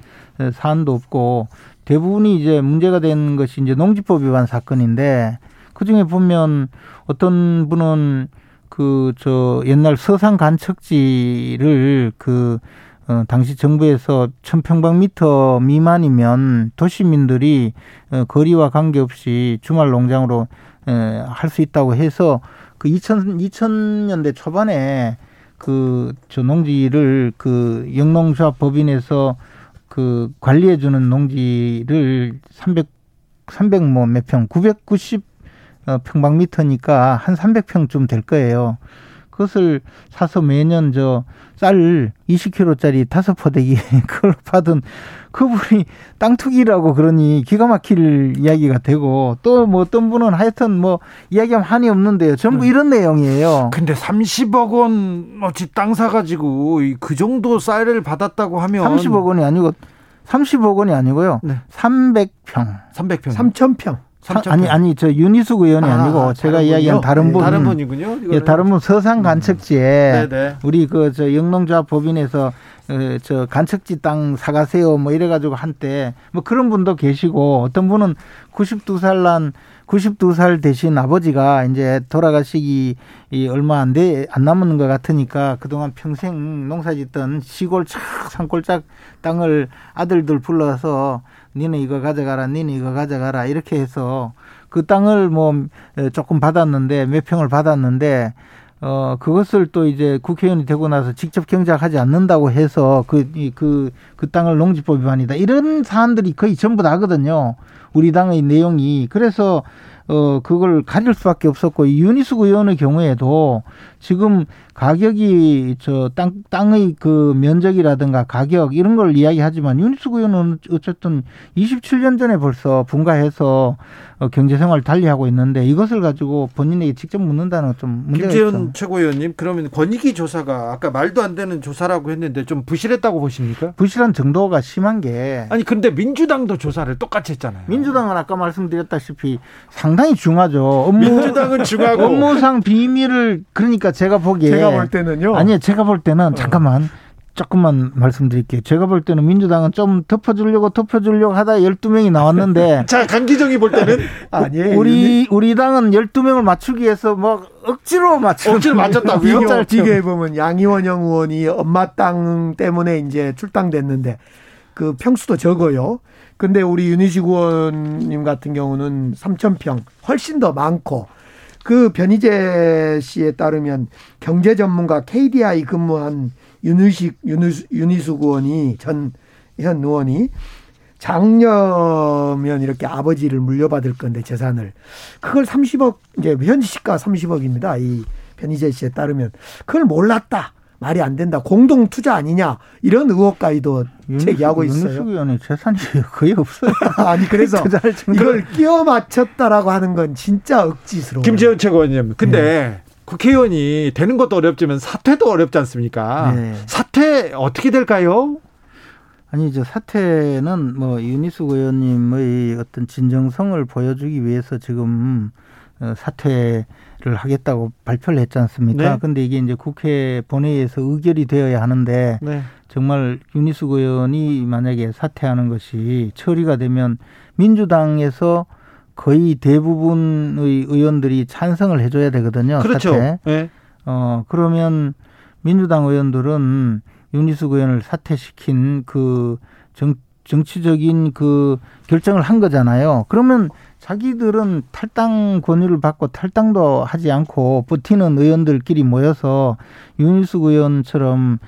사안도 없고 대부분이 이제 문제가 된 것이 이제 농지법 위반 사건인데 그 중에 보면 어떤 분은 그 저 옛날 서산 간척지를 그 어, 당시 정부에서 천평방미터 미만이면 도시민들이 어, 거리와 관계없이 주말 농장으로 어, 할수 있다고 해서 그 2000, 2000년대 초반에 그 저 농지를 그 영농조합 법인에서 그 관리해 주는 농지를 300 300 뭐 몇 평, 990 어, 평방미터니까 한 300평쯤 될 거예요. 그것을 사서 매년 저 쌀 20kg짜리 다섯 포대기 그걸 받은 그분이 땅 투기라고 그러니 기가 막힐 이야기가 되고 또 뭐 어떤 분은 하여튼 뭐 이야기하면 한이 없는데요. 전부 네. 이런 내용이에요. 근데 30억 원 어찌 땅 사가지고 그 정도 쌀을 받았다고 하면 30억 원이 아니고 30억 원이 아니고요. 네. 300평. 300평. 3,000평. 아니 아니 저 윤희숙 의원이 아, 니고 제가 이야기한 다른 분 다른 분이군요. 예, 다른 분 서산 간척지에 음. 우리 그 저 영농조합 법인에서 어, 저 간척지 땅 사가세요 뭐 이래가지고 한때 뭐 그런 분도 계시고 어떤 분은 92살 난 92살 되신 아버지가 이제 돌아가시기 얼마 안 돼, 안 남은 것 같으니까 그동안 평생 농사 짓던 시골 착 산골짝 땅을 아들들 불러서 니네 이거 가져가라, 니네 이거 가져가라 이렇게 해서 그 땅을 뭐 조금 받았는데 몇 평을 받았는데 어 그것을 또 이제 국회의원이 되고 나서 직접 경작하지 않는다고 해서 그그그 그, 그 땅을 농지법 위반이다 이런 사안들이 거의 전부 다거든요. 우리 당의 내용이 그래서 어 그걸 가릴 수밖에 없었고 윤희숙 의원의 경우에도 지금 가격이 저 땅 땅의 그 면적이라든가 가격 이런 걸 이야기하지만 윤희숙 의원은 어쨌든 27년 전에 벌써 분가해서 어, 경제 생활 달리하고 있는데 이것을 가지고 본인에게 직접 묻는다는 좀 문제가 김재현 있죠. 최고위원님 그러면 권익위 조사가 아까 말도 안 되는 조사라고 했는데 좀 부실했다고 보십니까? 부실한 정도가 심한 게 아니 근데 민주당도 조사를 똑같이 했잖아요. 민주당은 아까 말씀드렸다시피 상 당히 중하죠. 업무, 민주당은 중하고 업무상 비밀을 그러니까 제가 보기에 제가 볼 때는요. 아니요 제가 볼 때는 어. 잠깐만 조금만 말씀드릴게요. 제가 볼 때는 민주당은 좀 덮어주려고 덮어주려고 하다 12명이 나왔는데. 자, 강기정이 볼 때는? 아니에요. 우리, 우리 당은 12명을 맞추기 위해서 뭐 억지로 맞추 억지로 맞췄다고요? 비교, 비교해보면 양희원영 의원이 엄마 땅 때문에 이제 출당됐는데 그 평수도 적어요. 근데 우리 윤희식 의원님 같은 경우는 3,000평 훨씬 더 많고 그 변희재 씨에 따르면 경제 전문가 KDI 근무한 윤희식 윤희수, 윤희숙 의원이 전 현 의원이 장녀면 이렇게 아버지를 물려받을 건데 재산을 그걸 30억 이제 현지 시가 30억입니다. 이 변희재 씨에 따르면 그걸 몰랐다. 말이 안 된다. 공동 투자 아니냐 이런 의혹까지도 제기하고 있어요. 윤희숙 의원이 재산이 거의 없어요. 아니 그래서 이걸 끼워 맞췄다라고 하는 건 진짜 억지스러워. 김재현 최고위원님. 근데 네. 국회의원이 되는 것도 어렵지만 사퇴도 어렵지 않습니까? 네. 사퇴 어떻게 될까요? 아니 저 사퇴는 뭐 윤희숙 의원님의 어떤 진정성을 보여주기 위해서 지금 어, 사퇴 를 하겠다고 발표를 했지 않습니까? 네. 근데 이게 이제 국회 본회의에서 의결이 되어야 하는데 네. 정말 윤희숙 의원이 만약에 사퇴하는 것이 처리가 되면 민주당에서 거의 대부분의 의원들이 찬성을 해줘야 되거든요. 그렇죠. 사퇴. 네. 어 그러면 민주당 의원들은 윤희숙 의원을 사퇴시킨 그 정, 정치적인 그 결정을 한 거잖아요. 그러면 자기들은 탈당 권유를 받고 탈당도 하지 않고 버티는 의원들끼리 모여서 윤희숙 의원처럼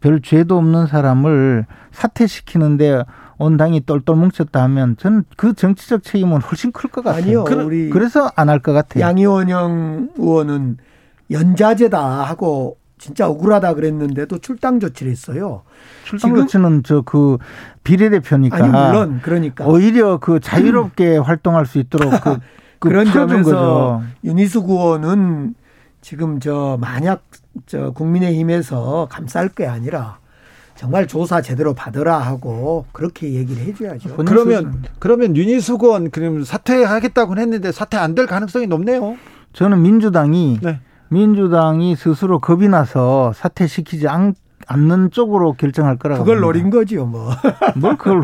별 죄도 없는 사람을 사퇴시키는데 온 당이 똘똘 뭉쳤다 하면 저는 그 정치적 책임은 훨씬 클 것 같아요. 아니요. 우리 그래서 안 할 것 같아요. 양의원영 의원은 연자제다 하고 진짜 억울하다 그랬는데도 출당 조치를 했어요. 출당 조치는 저 그 비례대표니까. 아니 물론 그러니까 오히려 그 자유롭게 음. 활동할 수 있도록 그, 그 그런 점에서 거죠. 윤희숙 의원은 지금 저 만약 저 국민의힘에서 감쌀 게 아니라 정말 조사 제대로 받으라 하고 그렇게 얘기를 해줘야죠. 그러면 그러면 윤희숙 의원 그럼 사퇴하겠다고 했는데 사퇴 안 될 가능성이 높네요. 저는 민주당이 네. 민주당이 스스로 겁이 나서 사퇴시키지 않, 않는 쪽으로 결정할 거라고. 그걸 노린 거지요, 뭐. 뭘 그걸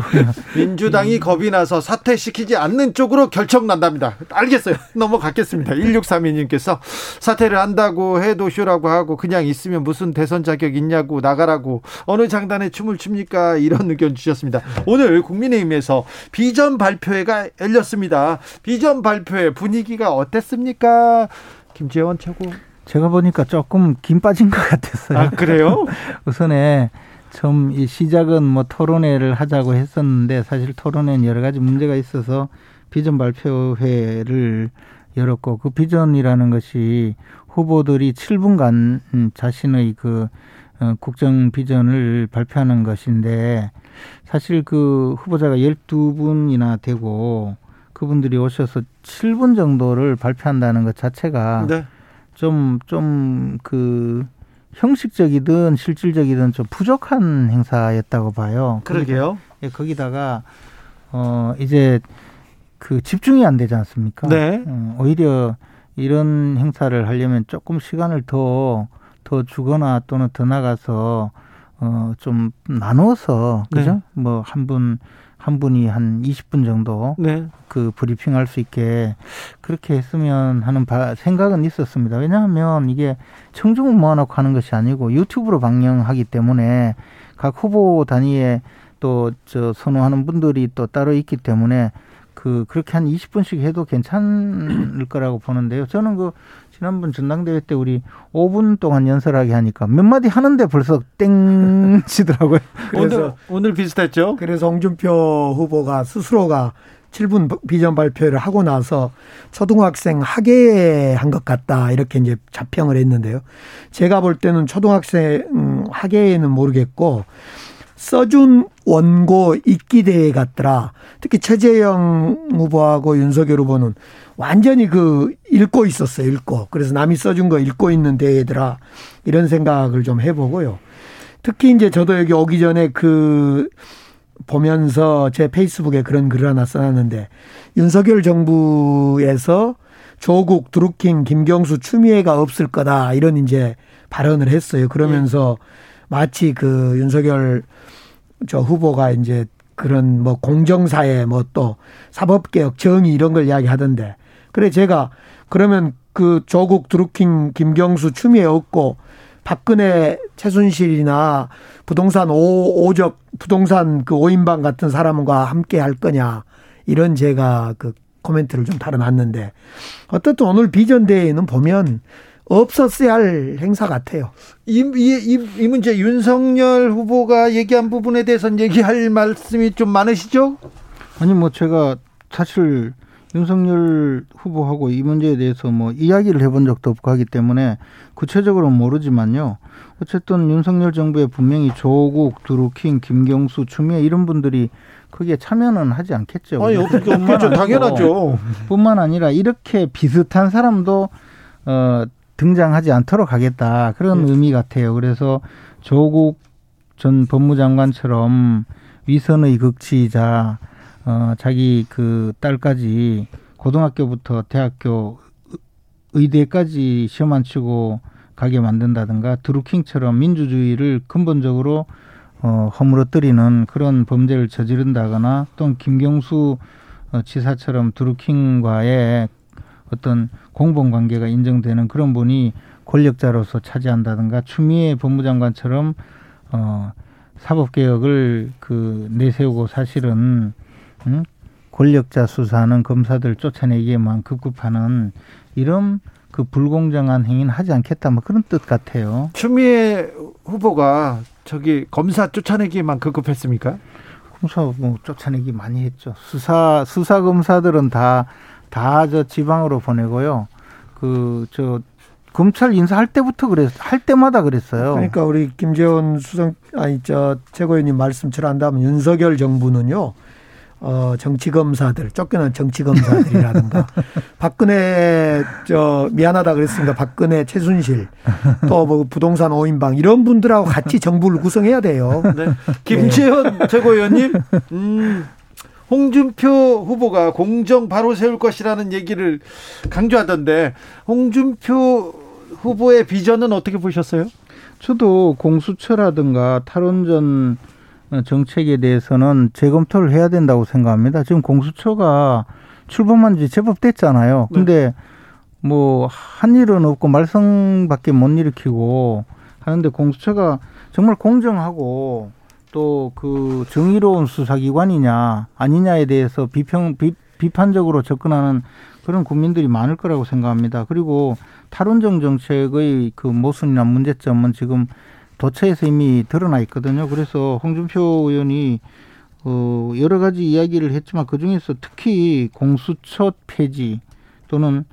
민주당이 겁이 나서 사퇴시키지 않는 쪽으로 결정 난답니다. 알겠어요. 넘어가겠습니다. 1632님께서 사퇴를 한다고 해도 쇼라고 하고 그냥 있으면 무슨 대선 자격 있냐고 나가라고 어느 장단에 춤을 춥니까? 이런 의견 주셨습니다. 오늘 국민의힘에서 비전 발표회가 열렸습니다. 비전 발표회 분위기가 어땠습니까? 김재원 최고. 제가 보니까 조금 김 빠진 것 같았어요. 아, 그래요? 우선에 좀 이 시작은 뭐 토론회를 하자고 했었는데 사실 토론회는 여러 가지 문제가 있어서 비전 발표회를 열었고 그 비전이라는 것이 후보들이 7분간 자신의 그 어, 국정 비전을 발표하는 것인데 사실 그 후보자가 12분이나 되고 그분들이 오셔서 7분 정도를 발표한다는 것 자체가 네. 좀, 좀, 그, 형식적이든 실질적이든 좀 부족한 행사였다고 봐요. 그러게요. 예, 거기다가 어 이제 그 집중이 안 되지 않습니까? 네. 어, 오히려 이런 행사를 하려면 조금 시간을 더 더 주거나 또는 더 나가서 어 좀 나눠서 그죠? 네. 뭐 한 분 한 분이 한 20분 정도 네. 그 브리핑할 수 있게 그렇게 했으면 하는 바, 생각은 있었습니다. 왜냐하면 이게 청중을 모아놓고 하는 것이 아니고 유튜브로 방영하기 때문에 각 후보 단위에 또 저 선호하는 분들이 또 따로 있기 때문에 그 그렇게 한 20분씩 해도 괜찮을 거라고 보는데요. 저는 그 지난번 전당대회 때 우리 5분 동안 연설하게 하니까 몇 마디 하는데 벌써 땡 치더라고요. 오늘 오늘 비슷했죠. 그래서 홍준표 후보가 스스로가 7분 비전 발표를 하고 나서 초등학생 학예한 것 같다 이렇게 이제 자평을 했는데요. 제가 볼 때는 초등학생 학예는 모르겠고 써준 원고 읽기 대회 같더라. 특히 최재형 후보하고 윤석열 후보는 완전히 그 읽고 있었어요. 읽고. 그래서 남이 써준 거 읽고 있는 대회더라. 이런 생각을 좀 해보고요. 특히 이제 저도 여기 오기 전에 그 보면서 제 페이스북에 그런 글을 하나 써놨는데 윤석열 정부에서 조국, 드루킹, 김경수, 추미애가 없을 거다 이런 이제 발언을 했어요. 그러면서 마치 그 윤석열 저 후보가 이제 그런 뭐 공정사회 뭐 또 사법개혁 정의 이런 걸 이야기하던데. 그래 제가 그러면 그 조국, 드루킹, 김경수, 추미애 없고 박근혜, 최순실이나 부동산 오, 오적 부동산 그 오인방 같은 사람과 함께 할 거냐. 이런 제가 그 코멘트를 좀 달아놨는데. 어떻든 오늘 비전 대회는 보면 없었어야 할 행사 같아요. 이, 이, 이, 이 문제 윤석열 후보가 얘기한 부분에 대해서는 얘기할 말씀이 좀 많으시죠? 아니 뭐 제가 사실 윤석열 후보하고 이 문제에 대해서 뭐 이야기를 해본 적도 없고 하기 때문에 구체적으로는 모르지만요. 어쨌든 윤석열 정부에 분명히 조국, 두루킹, 김경수, 추미애 이런 분들이 거기에 참여는 하지 않겠죠. 아니 어떻게 없겠죠. 당연하죠. 뿐만 아니라 이렇게 비슷한 사람도 어 등장하지 않도록 하겠다 그런 네. 의미 같아요. 그래서 조국 전 법무장관처럼 위선의 극치이자 어 자기 그 딸까지 고등학교부터 대학교 의대까지 시험 안 치고 가게 만든다든가 드루킹처럼 민주주의를 근본적으로 어 허물어뜨리는 그런 범죄를 저지른다거나 또는 김경수 어, 지사처럼 드루킹과의 어떤 공범 관계가 인정되는 그런 분이 권력자로서 차지한다든가 추미애 법무장관처럼 어 사법 개혁을 그 내세우고 사실은 음? 권력자 수사하는 검사들 쫓아내기에만 급급하는 이런 그 불공정한 행위는 하지 않겠다 뭐 그런 뜻 같아요. 추미애 후보가 저기 검사 쫓아내기에만 급급했습니까? 검사 뭐 쫓아내기 많이 했죠. 수사 수사 검사들은 다 다 저 지방으로 보내고요. 그 저 검찰 인사할 때부터 그랬 할 때마다 그랬어요. 그러니까 우리 김재원 수석 아니 저 최고위원님 말씀처럼 한다면 윤석열 정부는요. 어, 정치검사들, 쫓겨난 정치검사들이라든가, 박근혜, 저, 미안하다 그랬습니다. 박근혜, 최순실, 또 뭐 부동산 오인방, 이런 분들하고 같이 정부를 구성해야 돼요. 네. 김재현 네. 최고위원님, 음, 홍준표 후보가 공정 바로 세울 것이라는 얘기를 강조하던데, 홍준표 후보의 비전은 어떻게 보셨어요? 저도 공수처라든가 탈원전 정책에 대해서는 재검토를 해야 된다고 생각합니다. 지금 공수처가 출범한 지 제법 됐잖아요. 네. 근데 네. 뭐 뭐한 일은 없고 말썽밖에 못 일으키고 하는데 공수처가 정말 공정하고 또 그 정의로운 수사기관이냐 아니냐에 대해서 비평 비, 비판적으로 접근하는 그런 국민들이 많을 거라고 생각합니다. 그리고 탈원전 정책의 그 모순이나 문제점은 지금 도처에서 이미 드러나 있거든요. 그래서 홍준표 의원이 어 여러 가지 이야기를 했지만 그 중에서 특히 공수처 폐지 또는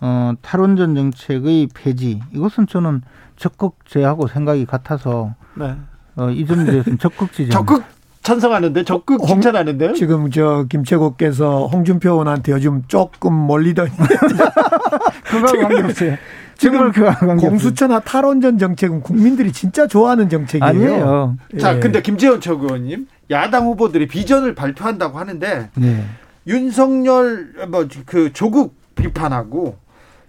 어 탈원전 정책의 폐지 이것은 저는 적극 제하고 생각이 같아서 네. 어 이 점에 대해서는 적극 지지. 적극 찬성하는데 적극 칭찬하는데요. 지금 저 김채국께서 홍준표 의원한테 요즘 조금 몰리더니 그거 관계없어요. 지금 그 공수처나 탈원전 정책은 국민들이 진짜 좋아하는 정책이에요. 아니에요. 자, 예. 근데 김재원 최고위원님 야당 후보들이 비전을 발표한다고 하는데 네. 윤석열 뭐 그 조국 비판하고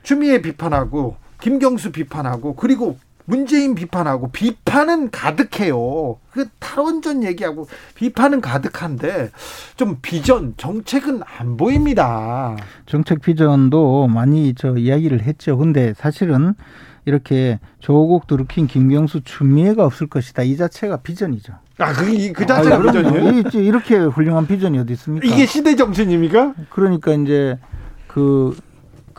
추미애 비판하고 김경수 비판하고 그리고 문재인 비판하고 비판은 가득해요. 그 탈원전 얘기하고 비판은 가득한데 좀 비전 정책은 안 보입니다. 정책 비전도 많이 저 이야기를 했죠. 근데 사실은 이렇게 조국 드루킹 김경수 추미애가 없을 것이다. 이 자체가 비전이죠. 아, 그, 그 자체가 아, 비전이에요? 이렇게 훌륭한 비전이 어디 있습니까? 이게 시대 정신입니까? 그러니까 이제 그,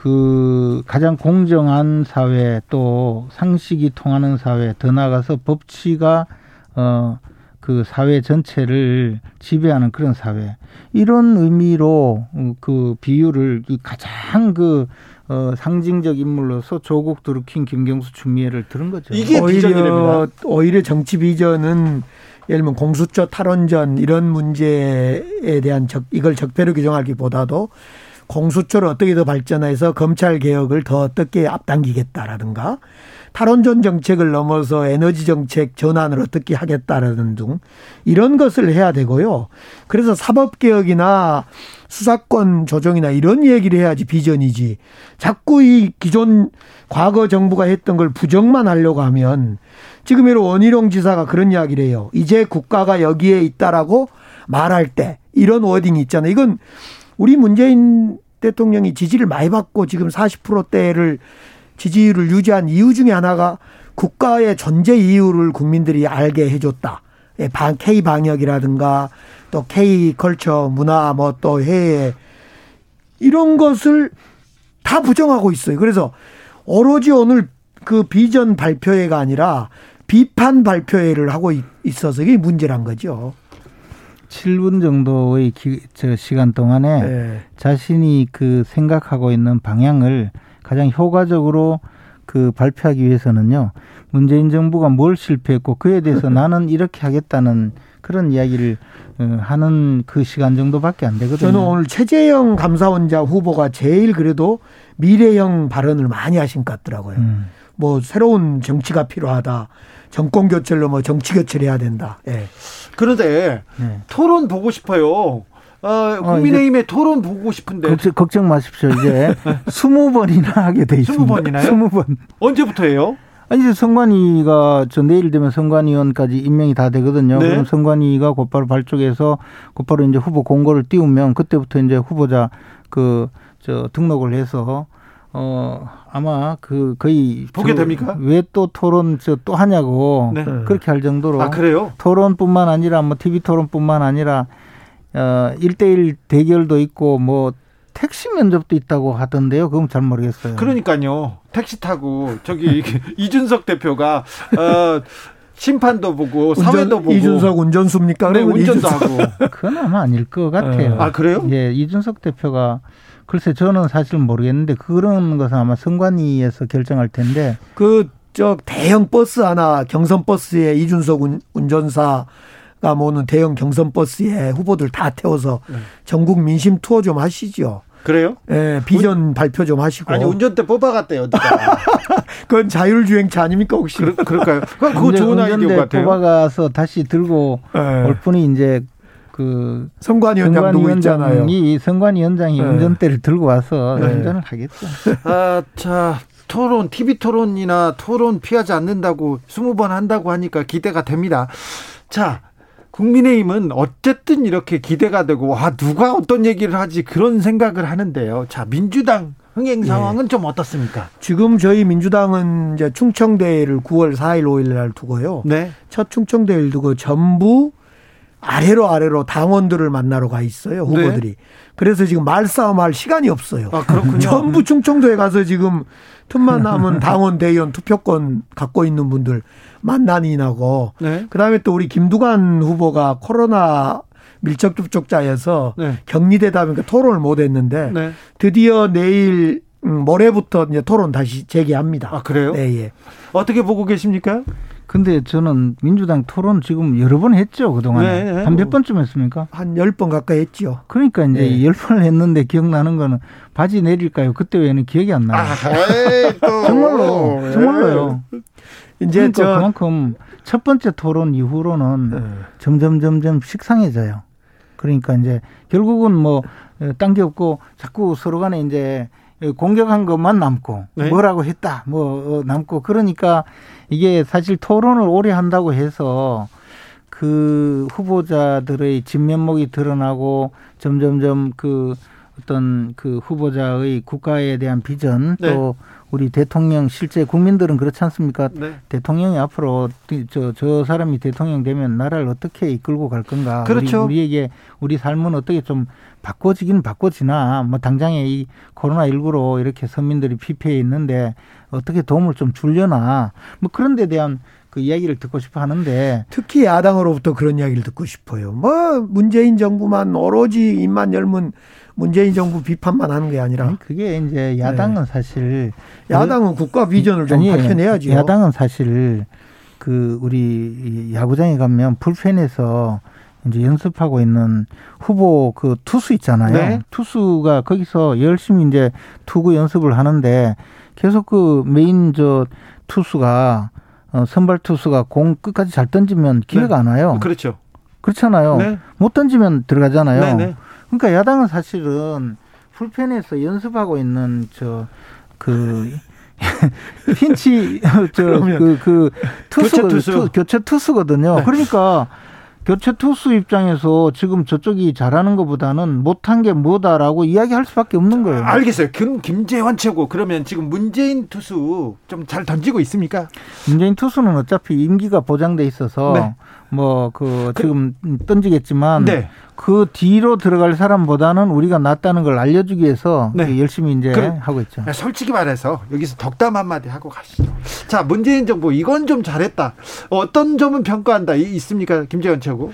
그 가장 공정한 사회 또 상식이 통하는 사회 더 나아가서 법치가 어, 그 사회 전체를 지배하는 그런 사회 이런 의미로 그 비유를 가장 그 어, 상징적 인물로서 조국 드루킹 김경수 추미애를 들은 거죠. 이게 오히려 오히려 정치 비전은 예를 들면 공수처 탈원전 이런 문제에 대한 적, 이걸 적폐로 규정하기보다도 공수처를 어떻게 더 발전해서 검찰 개혁을 더 어떻게 앞당기겠다라든가 탈원전 정책을 넘어서 에너지 정책 전환을 어떻게 하겠다라는 등 이런 것을 해야 되고요. 그래서 사법 개혁이나 수사권 조정이나 이런 얘기를 해야지 비전이지. 자꾸 이 기존 과거 정부가 했던 걸 부정만 하려고 하면 지금으로 원희룡 지사가 그런 이야기를 해요. 이제 국가가 여기에 있다라고 말할 때 이런 워딩이 있잖아요. 이건 우리 문재인 대통령이 지지를 많이 받고 지금 40%대를 지지율을 유지한 이유 중에 하나가 국가의 존재 이유를 국민들이 알게 해줬다. 예, K 방역이라든가 또 K 컬처 문화 뭐 또 해외 이런 것을 다 부정하고 있어요. 그래서 오로지 오늘 그 비전 발표회가 아니라 비판 발표회를 하고 있어서 이게 문제란 거죠. 7분 정도의 기, 저 시간 동안에 네. 자신이 그 생각하고 있는 방향을 가장 효과적으로 그 발표하기 위해서는요. 문재인 정부가 뭘 실패했고 그에 대해서 나는 이렇게 하겠다는 그런 이야기를 어, 하는 그 시간 정도밖에 안 되거든요. 저는 오늘 최재형 감사원장 후보가 제일 그래도 미래형 발언을 많이 하신 것 같더라고요. 음. 뭐 새로운 정치가 필요하다. 정권 교체로 뭐 정치 교체를 해야 된다. 예. 그런데 네. 토론 보고 싶어요. 어, 어 국민의힘의 어, 토론 보고 싶은데. 걱정, 걱정 마십시오. 이제 스무 번이나 하게 돼 있습니다. 스무 번이나요? 스무 번. 언제부터예요? 아니, 이제 선관위가 저 내일 되면 선관위원까지 임명이 다 되거든요. 네. 그럼 선관위가 곧바로 발족해서 곧바로 이제 후보 공고를 띄우면 그때부터 이제 후보자 그 저 등록을 해서 어 아마 그 거의 보게 됩니까? 왜 또 토론 저 또 하냐고 네. 그렇게 할 정도로 아 그래요? 토론뿐만 아니라 뭐 TV 토론뿐만 아니라 어 1대1 대결도 있고 뭐 택시 면접도 있다고 하던데요. 그건 잘 모르겠어요. 그러니까요. 택시 타고 저기 이준석 대표가 어 심판도 보고 운전, 사회도 보고 이준석 운전수입니까? 네, 운전도 하고. 그건 아마 아닐 것 같아요. 아 그래요? 예, 이준석 대표가 글쎄 저는 사실 모르겠는데 그런 것은 아마 선관위에서 결정할 텐데 그 저 대형 버스 하나 경선 버스에 이준석 운, 운전사 가 모는 대형 경선 버스에 후보들 다 태워서 네. 전국 민심 투어 좀 하시죠. 그래요? 예, 비전 운, 발표 좀 하시고. 아니 운전대 뽑아갔대요. 어디가? 그건 자율주행차 아닙니까 혹시? 그럴, 그럴 까요? 그거 좋은 아이디어 같아요. 뽑아가서 다시 들고 네. 올 뿐이 이제 그 선관위원장 누구 있잖아요. 이 선관위원장이 네. 운전대를 들고 와서 네. 운전을 하겠죠. 아, 자. 토론, TV 토론이나 토론 피하지 않는다고 20번 한다고 하니까 기대가 됩니다. 자, 국민의힘은 어쨌든 이렇게 기대가 되고 와 누가 어떤 얘기를 하지 그런 생각을 하는데요. 자 민주당 흥행 상황은 네. 좀 어떻습니까? 지금 저희 민주당은 이제 충청대회를 9월 4일 5일 날 두고요. 네. 첫 충청대회를 두고 전부 아래로 아래로 당원들을 만나러 가 있어요 후보들이. 네. 그래서 지금 말싸움할 시간이 없어요. 아, 그렇군요. 전부 충청도에 가서 지금 틈만 남은 당원 대의원 투표권 갖고 있는 분들 만나니 나고. 네. 그다음에 또 우리 김두관 후보가 코로나 밀접 접촉자여서 네. 격리되다 보니까 토론을 못 했는데 네. 드디어 내일 음, 모레부터 이제 토론 다시 재개합니다. 아, 그래요? 네, 예. 어떻게 보고 계십니까? 근데 저는 민주당 토론 지금 여러 번 했죠, 그동안에. 네, 네. 한몇 번쯤 했습니까? 한 열 번 가까이 했죠. 그러니까 이제 네. 열번을 했는데 기억나는 거는 바지 내릴까요? 그때 외에는 기억이 안 나요. 아, 정말로, 정말로요. 이제 그러니까 저 그만큼 첫 번째 토론 이후로는 네. 점점 점점 식상해져요. 그러니까 이제 결국은 뭐 딴 게 없고 자꾸 서로 간에 이제 공격한 것만 남고 네. 뭐라고 했다 뭐 어, 남고 그러니까 이게 사실 토론을 오래 한다고 해서 그 후보자들의 진면목이 드러나고 점점점 그 어떤 그 후보자의 국가에 대한 비전 네. 또 우리 대통령 실제 국민들은 그렇지 않습니까? 네. 대통령이 앞으로 저, 저 사람이 대통령 되면 나라를 어떻게 이끌고 갈 건가? 그렇죠. 우리, 우리 에게 우리 삶은 어떻게 좀 바꿔지긴 바꿔지나 뭐 당장에 이 코로나 19로 이렇게 서민들이 피폐해 있는데 어떻게 도움을 좀 줄려나 뭐 그런 데 대한 그 이야기를 듣고 싶어 하는데 특히 야당으로부터 그런 이야기를 듣고 싶어요. 뭐 문재인 정부만 오로지 입만 열면 문재인 정부 비판만 하는 게 아니라 아니, 그게 이제 야당은 네. 사실 야당은 국가 비전을 좀 아니, 밝혀내야죠. 야당은 사실 그 우리 야구장에 가면 불펜에서 이제 연습하고 있는 후보 그 투수 있잖아요. 네. 투수가 거기서 열심히 이제 투구 연습을 하는데 계속 그 메인 저 투수가 어, 선발 투수가 공 끝까지 잘 던지면 기회가 네. 안 와요. 그렇죠. 그렇잖아요. 네. 못 던지면 들어가잖아요. 그러니까 야당은 사실은 불펜에서 연습하고 있는 저그 핀치 저그그 그 투수 교체 투수 교체 투수거든요. 네. 그러니까 교체 투수 입장에서 지금 저쪽이 잘하는 것보다는 못한 게 뭐다라고 이야기할 수밖에 없는 거예요. 알겠어요. 김, 김재환 최고. 그러면 지금 문재인 투수 좀 잘 던지고 있습니까? 문재인 투수는 어차피 임기가 보장돼 있어서 네. 뭐그 그, 지금 던지겠지만 네. 그 뒤로 들어갈 사람보다는 우리가 낫다는 걸 알려주기 위해서 네. 열심히 이제 그, 하고 있죠. 네, 솔직히 말해서 여기서 덕담 한마디 하고 가시죠. 자, 문재인 정부 이건 좀 잘했다. 어떤 점은 평가한다 있습니까, 김재원 최고?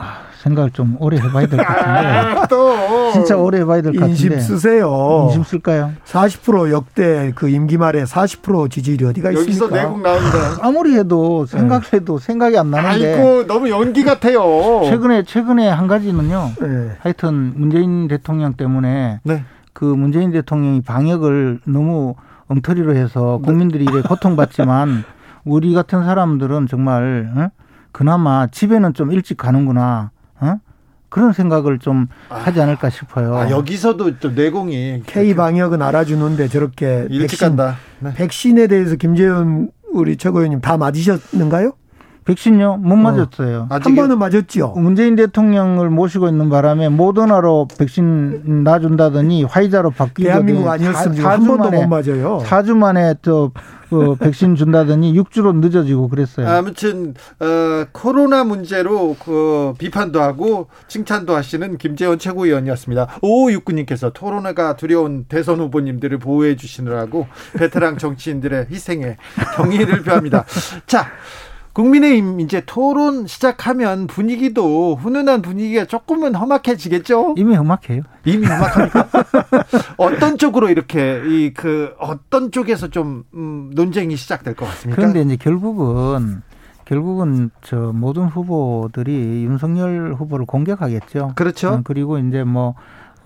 아, 생각을 좀 오래 해봐야 될 것 같은데. 아, 또 진짜 오래 해봐야 될 것 같은데. 인심 쓰세요. 인심 쓸까요? 40% 역대 그 임기 말에 40% 지지율이 어디가 있습니까? 여기서 내국 나온다. 아무리 해도 생각해도 네. 생각이 안 나는데. 아이고 너무 연기 같아요. 최근에 최근에 한 가지는요. 네. 하여튼 문재인 대통령 때문에 네. 그 문재인 대통령이 방역을 너무 엉터리로 해서 국민들이 이래 고통받지만 우리 같은 사람들은 정말 어? 그나마 집에는 좀 일찍 가는구나. 어? 그런 생각을 좀 아, 하지 않을까 싶어요. 아, 여기서도 좀 내공이 K 방역은 알아주는데 저렇게 일찍 백신, 간다. 네. 백신에 대해서 김재현 우리 최고위원님 다 맞으셨는가요? 백신요? 못 어. 맞았어요. 어, 한 번은 맞았죠. 문재인 대통령을 모시고 있는 바람에 모더나로 백신 놔준다더니 화이자로 바뀌고 대한민국 아니었으면 한 번도 못 맞아요. 4주 만에 또그 백신 준다더니 6주로 늦어지고 그랬어요. 아무튼 어, 코로나 문제로 그 비판도 하고 칭찬도 하시는 김재원 최고위원이었습니다. 오육구님께서 토론회가 두려운 대선 후보님들을 보호해 주시느라고 베테랑 정치인들의 희생에 경의를 표합니다. 자. 국민의힘 이제 토론 시작하면 분위기도 훈훈한 분위기가 조금은 험악해지겠죠? 이미 험악해요. 이미 험악합니까? 어떤 쪽으로 이렇게 이 그 어떤 쪽에서 좀 음, 논쟁이 시작될 것 같습니까? 그런데 이제 결국은 결국은 저 모든 후보들이 윤석열 후보를 공격하겠죠. 그렇죠. 어, 그리고 이제 뭐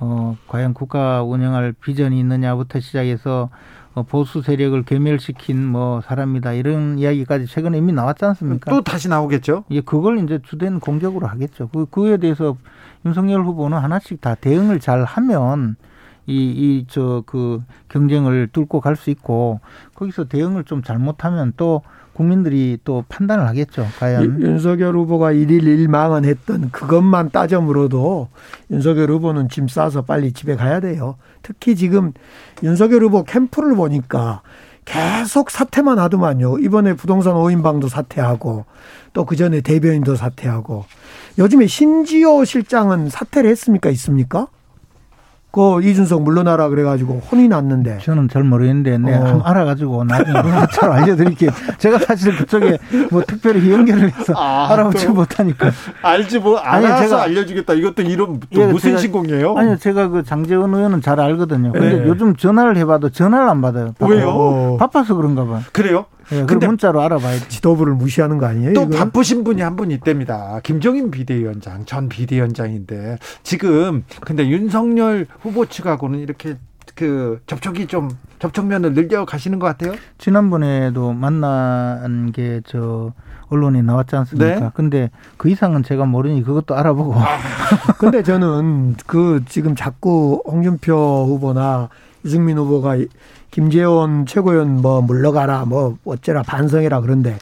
어, 과연 국가 운영할 비전이 있느냐부터 시작해서 어, 보수 세력을 괴멸시킨 뭐 사람이다 이런 이야기까지 최근에 이미 나왔지 않습니까? 또 다시 나오겠죠? 예, 그걸 이제 주된 공격으로 하겠죠. 그 그에 대해서 윤석열 후보는 하나씩 다 대응을 잘 하면 이 이 저 그 경쟁을 뚫고 갈 수 있고 거기서 대응을 좀 잘못하면 또 국민들이 또 판단을 하겠죠. 과연 윤석열 후보가 일일 일망은 했던 그것만 따져 물어도 윤석열 후보는 짐 싸서 빨리 집에 가야 돼요. 특히 지금 윤석열 후보 캠프를 보니까 계속 사퇴만 하더만요. 이번에 부동산 5인방도 사퇴하고 또 그 전에 대변인도 사퇴하고 요즘에 신지호 실장은 사퇴를 했습니까? 있습니까? 그 이준석 물러나라 그래가지고 혼이 났는데. 저는 잘 모르겠는데, 네, 어. 한번 알아가지고 나중에 잘 알려드릴게요. 제가 사실 그쪽에 뭐 특별히 연결을 해서 아, 알아보지 못하니까. 알지 뭐, 알아서 아니, 제가 알려주겠다. 이것도 이름 또 예, 무슨 제가, 신공이에요? 아니요, 제가 그 장재원 의원은 잘 알거든요. 근데 네. 요즘 전화를 해봐도 전화를 안 받아요. 바빠. 왜요? 바빠서 그런가 봐. 그래요? 네, 근데 문자로 알아봐야지. 지도부를 무시하는 거 아니에요? 또 이거? 바쁘신 분이 한 분 있답니다. 김종인 비대위원장, 전 비대위원장인데 지금 근데 윤석열 후보 측하고는 이렇게 그 접촉이 좀 접촉면을 늘려 가시는 것 같아요? 지난번에도 만난 게 저 언론에 나왔지 않습니까? 네? 근데 그 이상은 제가 모르니 그것도 알아보고. 아. 근데 저는 그 지금 자꾸 홍준표 후보나 이승민 후보가 김재원 최고위원 뭐 물러가라 뭐 어째라 반성해라 그런데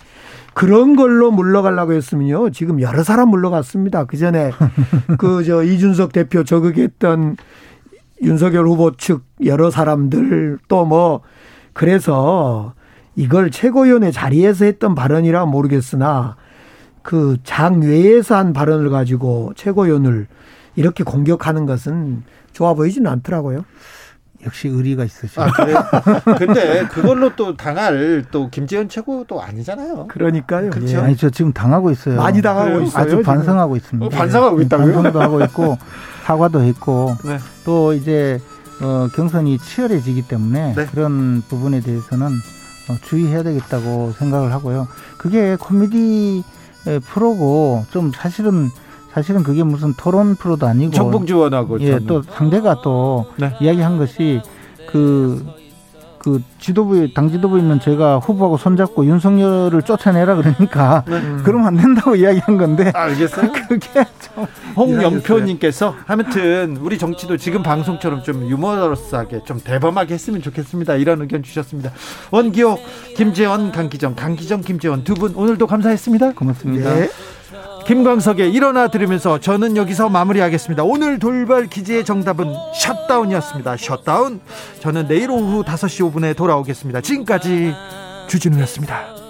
그런 걸로 물러가려고 했으면요. 지금 여러 사람 물러갔습니다. 그 전에 그 저 이준석 대표 저극했던 윤석열 후보 측 여러 사람들 또 뭐 그래서 이걸 최고위원회 자리에서 했던 발언이라 모르겠으나 그 장외에서 한 발언을 가지고 최고위원을 이렇게 공격하는 것은 좋아 보이지는 않더라고요. 역시 의리가 있으시죠. 아, 그래요? 근데 그걸로 또 당할 또 김재현 최고도 아니잖아요. 그러니까요. 그렇죠. 예. 아니, 저 지금 당하고 있어요. 많이 당하고 그래요? 있어요. 아주 지금. 반성하고 있습니다. 어, 반성하고 있다고요? 반성도 하고 있고 사과도 했고 네. 또 이제 어, 경선이 치열해지기 때문에 네. 그런 부분에 대해서는 어, 주의해야 되겠다고 생각을 하고요. 그게 코미디 프로고 좀 사실은 사실은 그게 무슨 토론 프로도 아니고 정봉 지원하고 예, 또 상대가 또 네. 이야기한 것이 그 그그 지도부 당 지도부에 는 제가 후보하고 손잡고 윤석열을 쫓아내라 그러니까 네. 음. 그러면 안 된다고 이야기한 건데 알겠어요? 그게 좀 홍영표님께서 아무튼 우리 정치도 지금 방송처럼 좀 유머러스하게 좀 대범하게 했으면 좋겠습니다. 이런 의견 주셨습니다. 원기호, 김재원, 강기정, 강기정, 김재원 두 분 오늘도 감사했습니다. 고맙습니다. 네. 김광석의 일어나 들으면서 저는 여기서 마무리하겠습니다. 오늘 돌발 퀴즈의 정답은 셧다운이었습니다. 셧다운. 저는 내일 오후 5시 5분에 돌아오겠습니다. 지금까지 주진우였습니다.